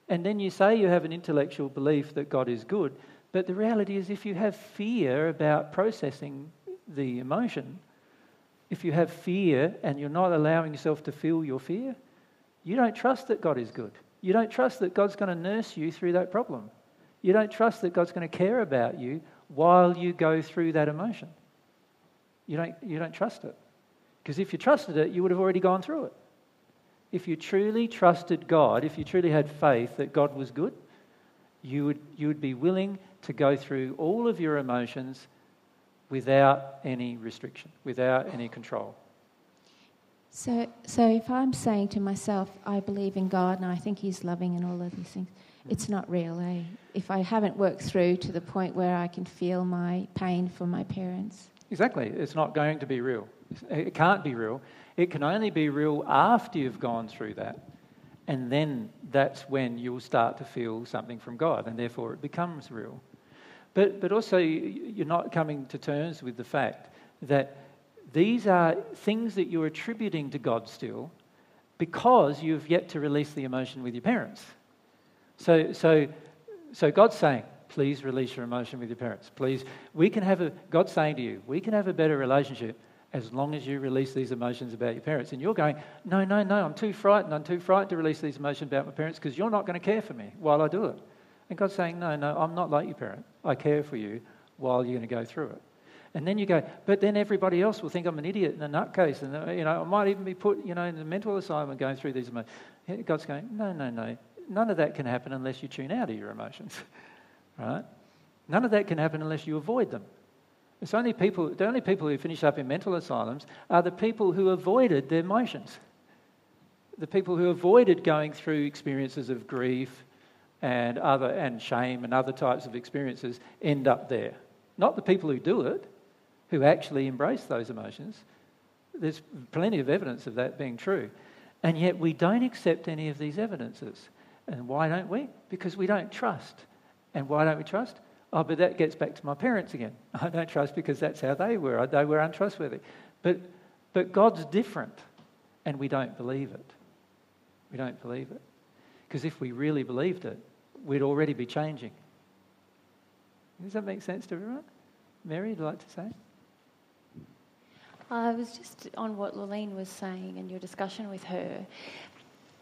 And then you say you have an intellectual belief that God is good, but the reality is, if you have fear about processing the emotion, if you have fear and you're not allowing yourself to feel your fear, you don't trust that God is good. You don't trust that God's going to nurse you through that problem. You don't trust that God's going to care about you while you go through that emotion. You don't, you don't trust it. Because if you trusted it, you would have already gone through it. If you truly trusted God, if you truly had faith that God was good, you would, you would be willing to go through all of your emotions without any restriction, without any control. So, so if I'm saying to myself, I believe in God and I think He's loving and all of these things, it's not real, eh? If I haven't worked through to the point where I can feel my pain for my parents. Exactly. It's not going to be real. It can't be real. It can only be real after you've gone through that. And then that's when you'll start to feel something from God, and therefore it becomes real. But, but also, you're not coming to terms with the fact that these are things that you're attributing to God still because you've yet to release the emotion with your parents. So, so, so God's saying, please release your emotion with your parents. Please, we can have a, God's saying to you, we can have a better relationship as long as you release these emotions about your parents. And you're going, no, no, no, I'm too frightened. I'm too frightened to release these emotions about my parents because you're not going to care for me while I do it. And God's saying, no, no, I'm not like your parent. I care for you while you're going to go through it. And then you go, but then everybody else will think I'm an idiot and a nutcase, and you know I might even be put, you know, in a mental asylum and going through these emotions. God's going, no, no, no, none of that can happen unless you tune out of your emotions, [LAUGHS] right? None of that can happen unless you avoid them. It's only people, the only people who finish up in mental asylums are the people who avoided their emotions. The people who avoided going through experiences of grief and other and shame and other types of experiences end up there. Not the people who do it, who actually embrace those emotions. There's plenty of evidence of that being true. And yet we don't accept any of these evidences. And why don't we? Because we don't trust. And why don't we trust? Oh, but that gets back to my parents again. [LAUGHS] I don't trust because that's how they were. They were untrustworthy. But, but God's different, and we don't believe it. We don't believe it. Because if we really believed it, we'd already be changing. Does that make sense to everyone? Mary, would you like to say? I was just on what Lorleen was saying and your discussion with her.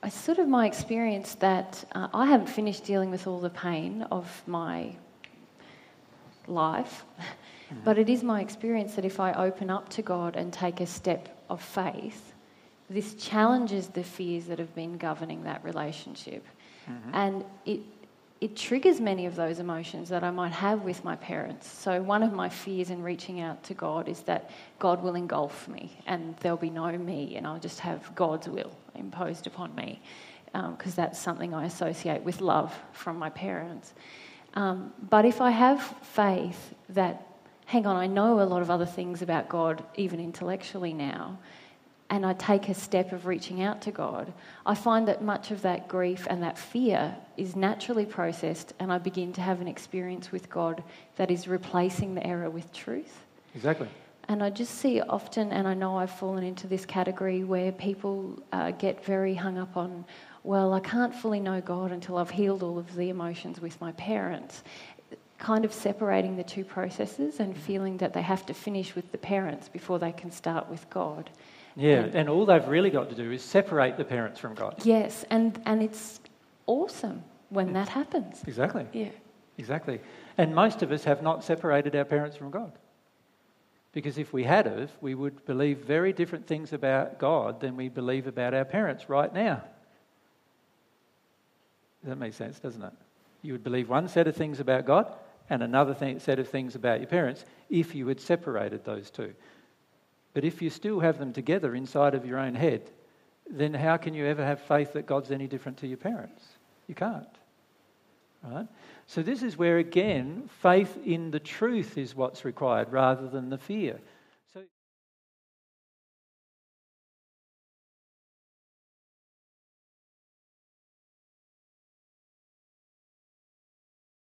I sort of my experience that uh, I haven't finished dealing with all the pain of my life, mm-hmm. but it is my experience that if I open up to God and take a step of faith, this challenges the fears that have been governing that relationship. Mm-hmm. And it it triggers many of those emotions that I might have with my parents. So, one of my fears in reaching out to God is that God will engulf me and there'll be no me, and I'll just have God's will imposed upon me, because um, that's something I associate with love from my parents. Um, but if I have faith that, hang on, I know a lot of other things about God, even intellectually now, and I take a step of reaching out to God, I find that much of that grief and that fear is naturally processed, and I begin to have an experience with God that is replacing the error with truth. Exactly. And I just see often, and I know I've fallen into this category where people uh, get very hung up on, well, I can't fully know God until I've healed all of the emotions with my parents. Kind of separating the two processes and feeling that they have to finish with the parents before they can start with God. Yeah, and, and all they've really got to do is separate the parents from God. Yes, and, and it's awesome when that happens. Exactly. Yeah. Exactly. And most of us have not separated our parents from God. Because if we had of, we would believe very different things about God than we believe about our parents right now. That makes sense, doesn't it? You would believe one set of things about God and another th- set of things about your parents if you had separated those two. But if you still have them together inside of your own head, then how can you ever have faith that God's any different to your parents? You can't. Right? So, this is where, again, faith in the truth is what's required rather than the fear.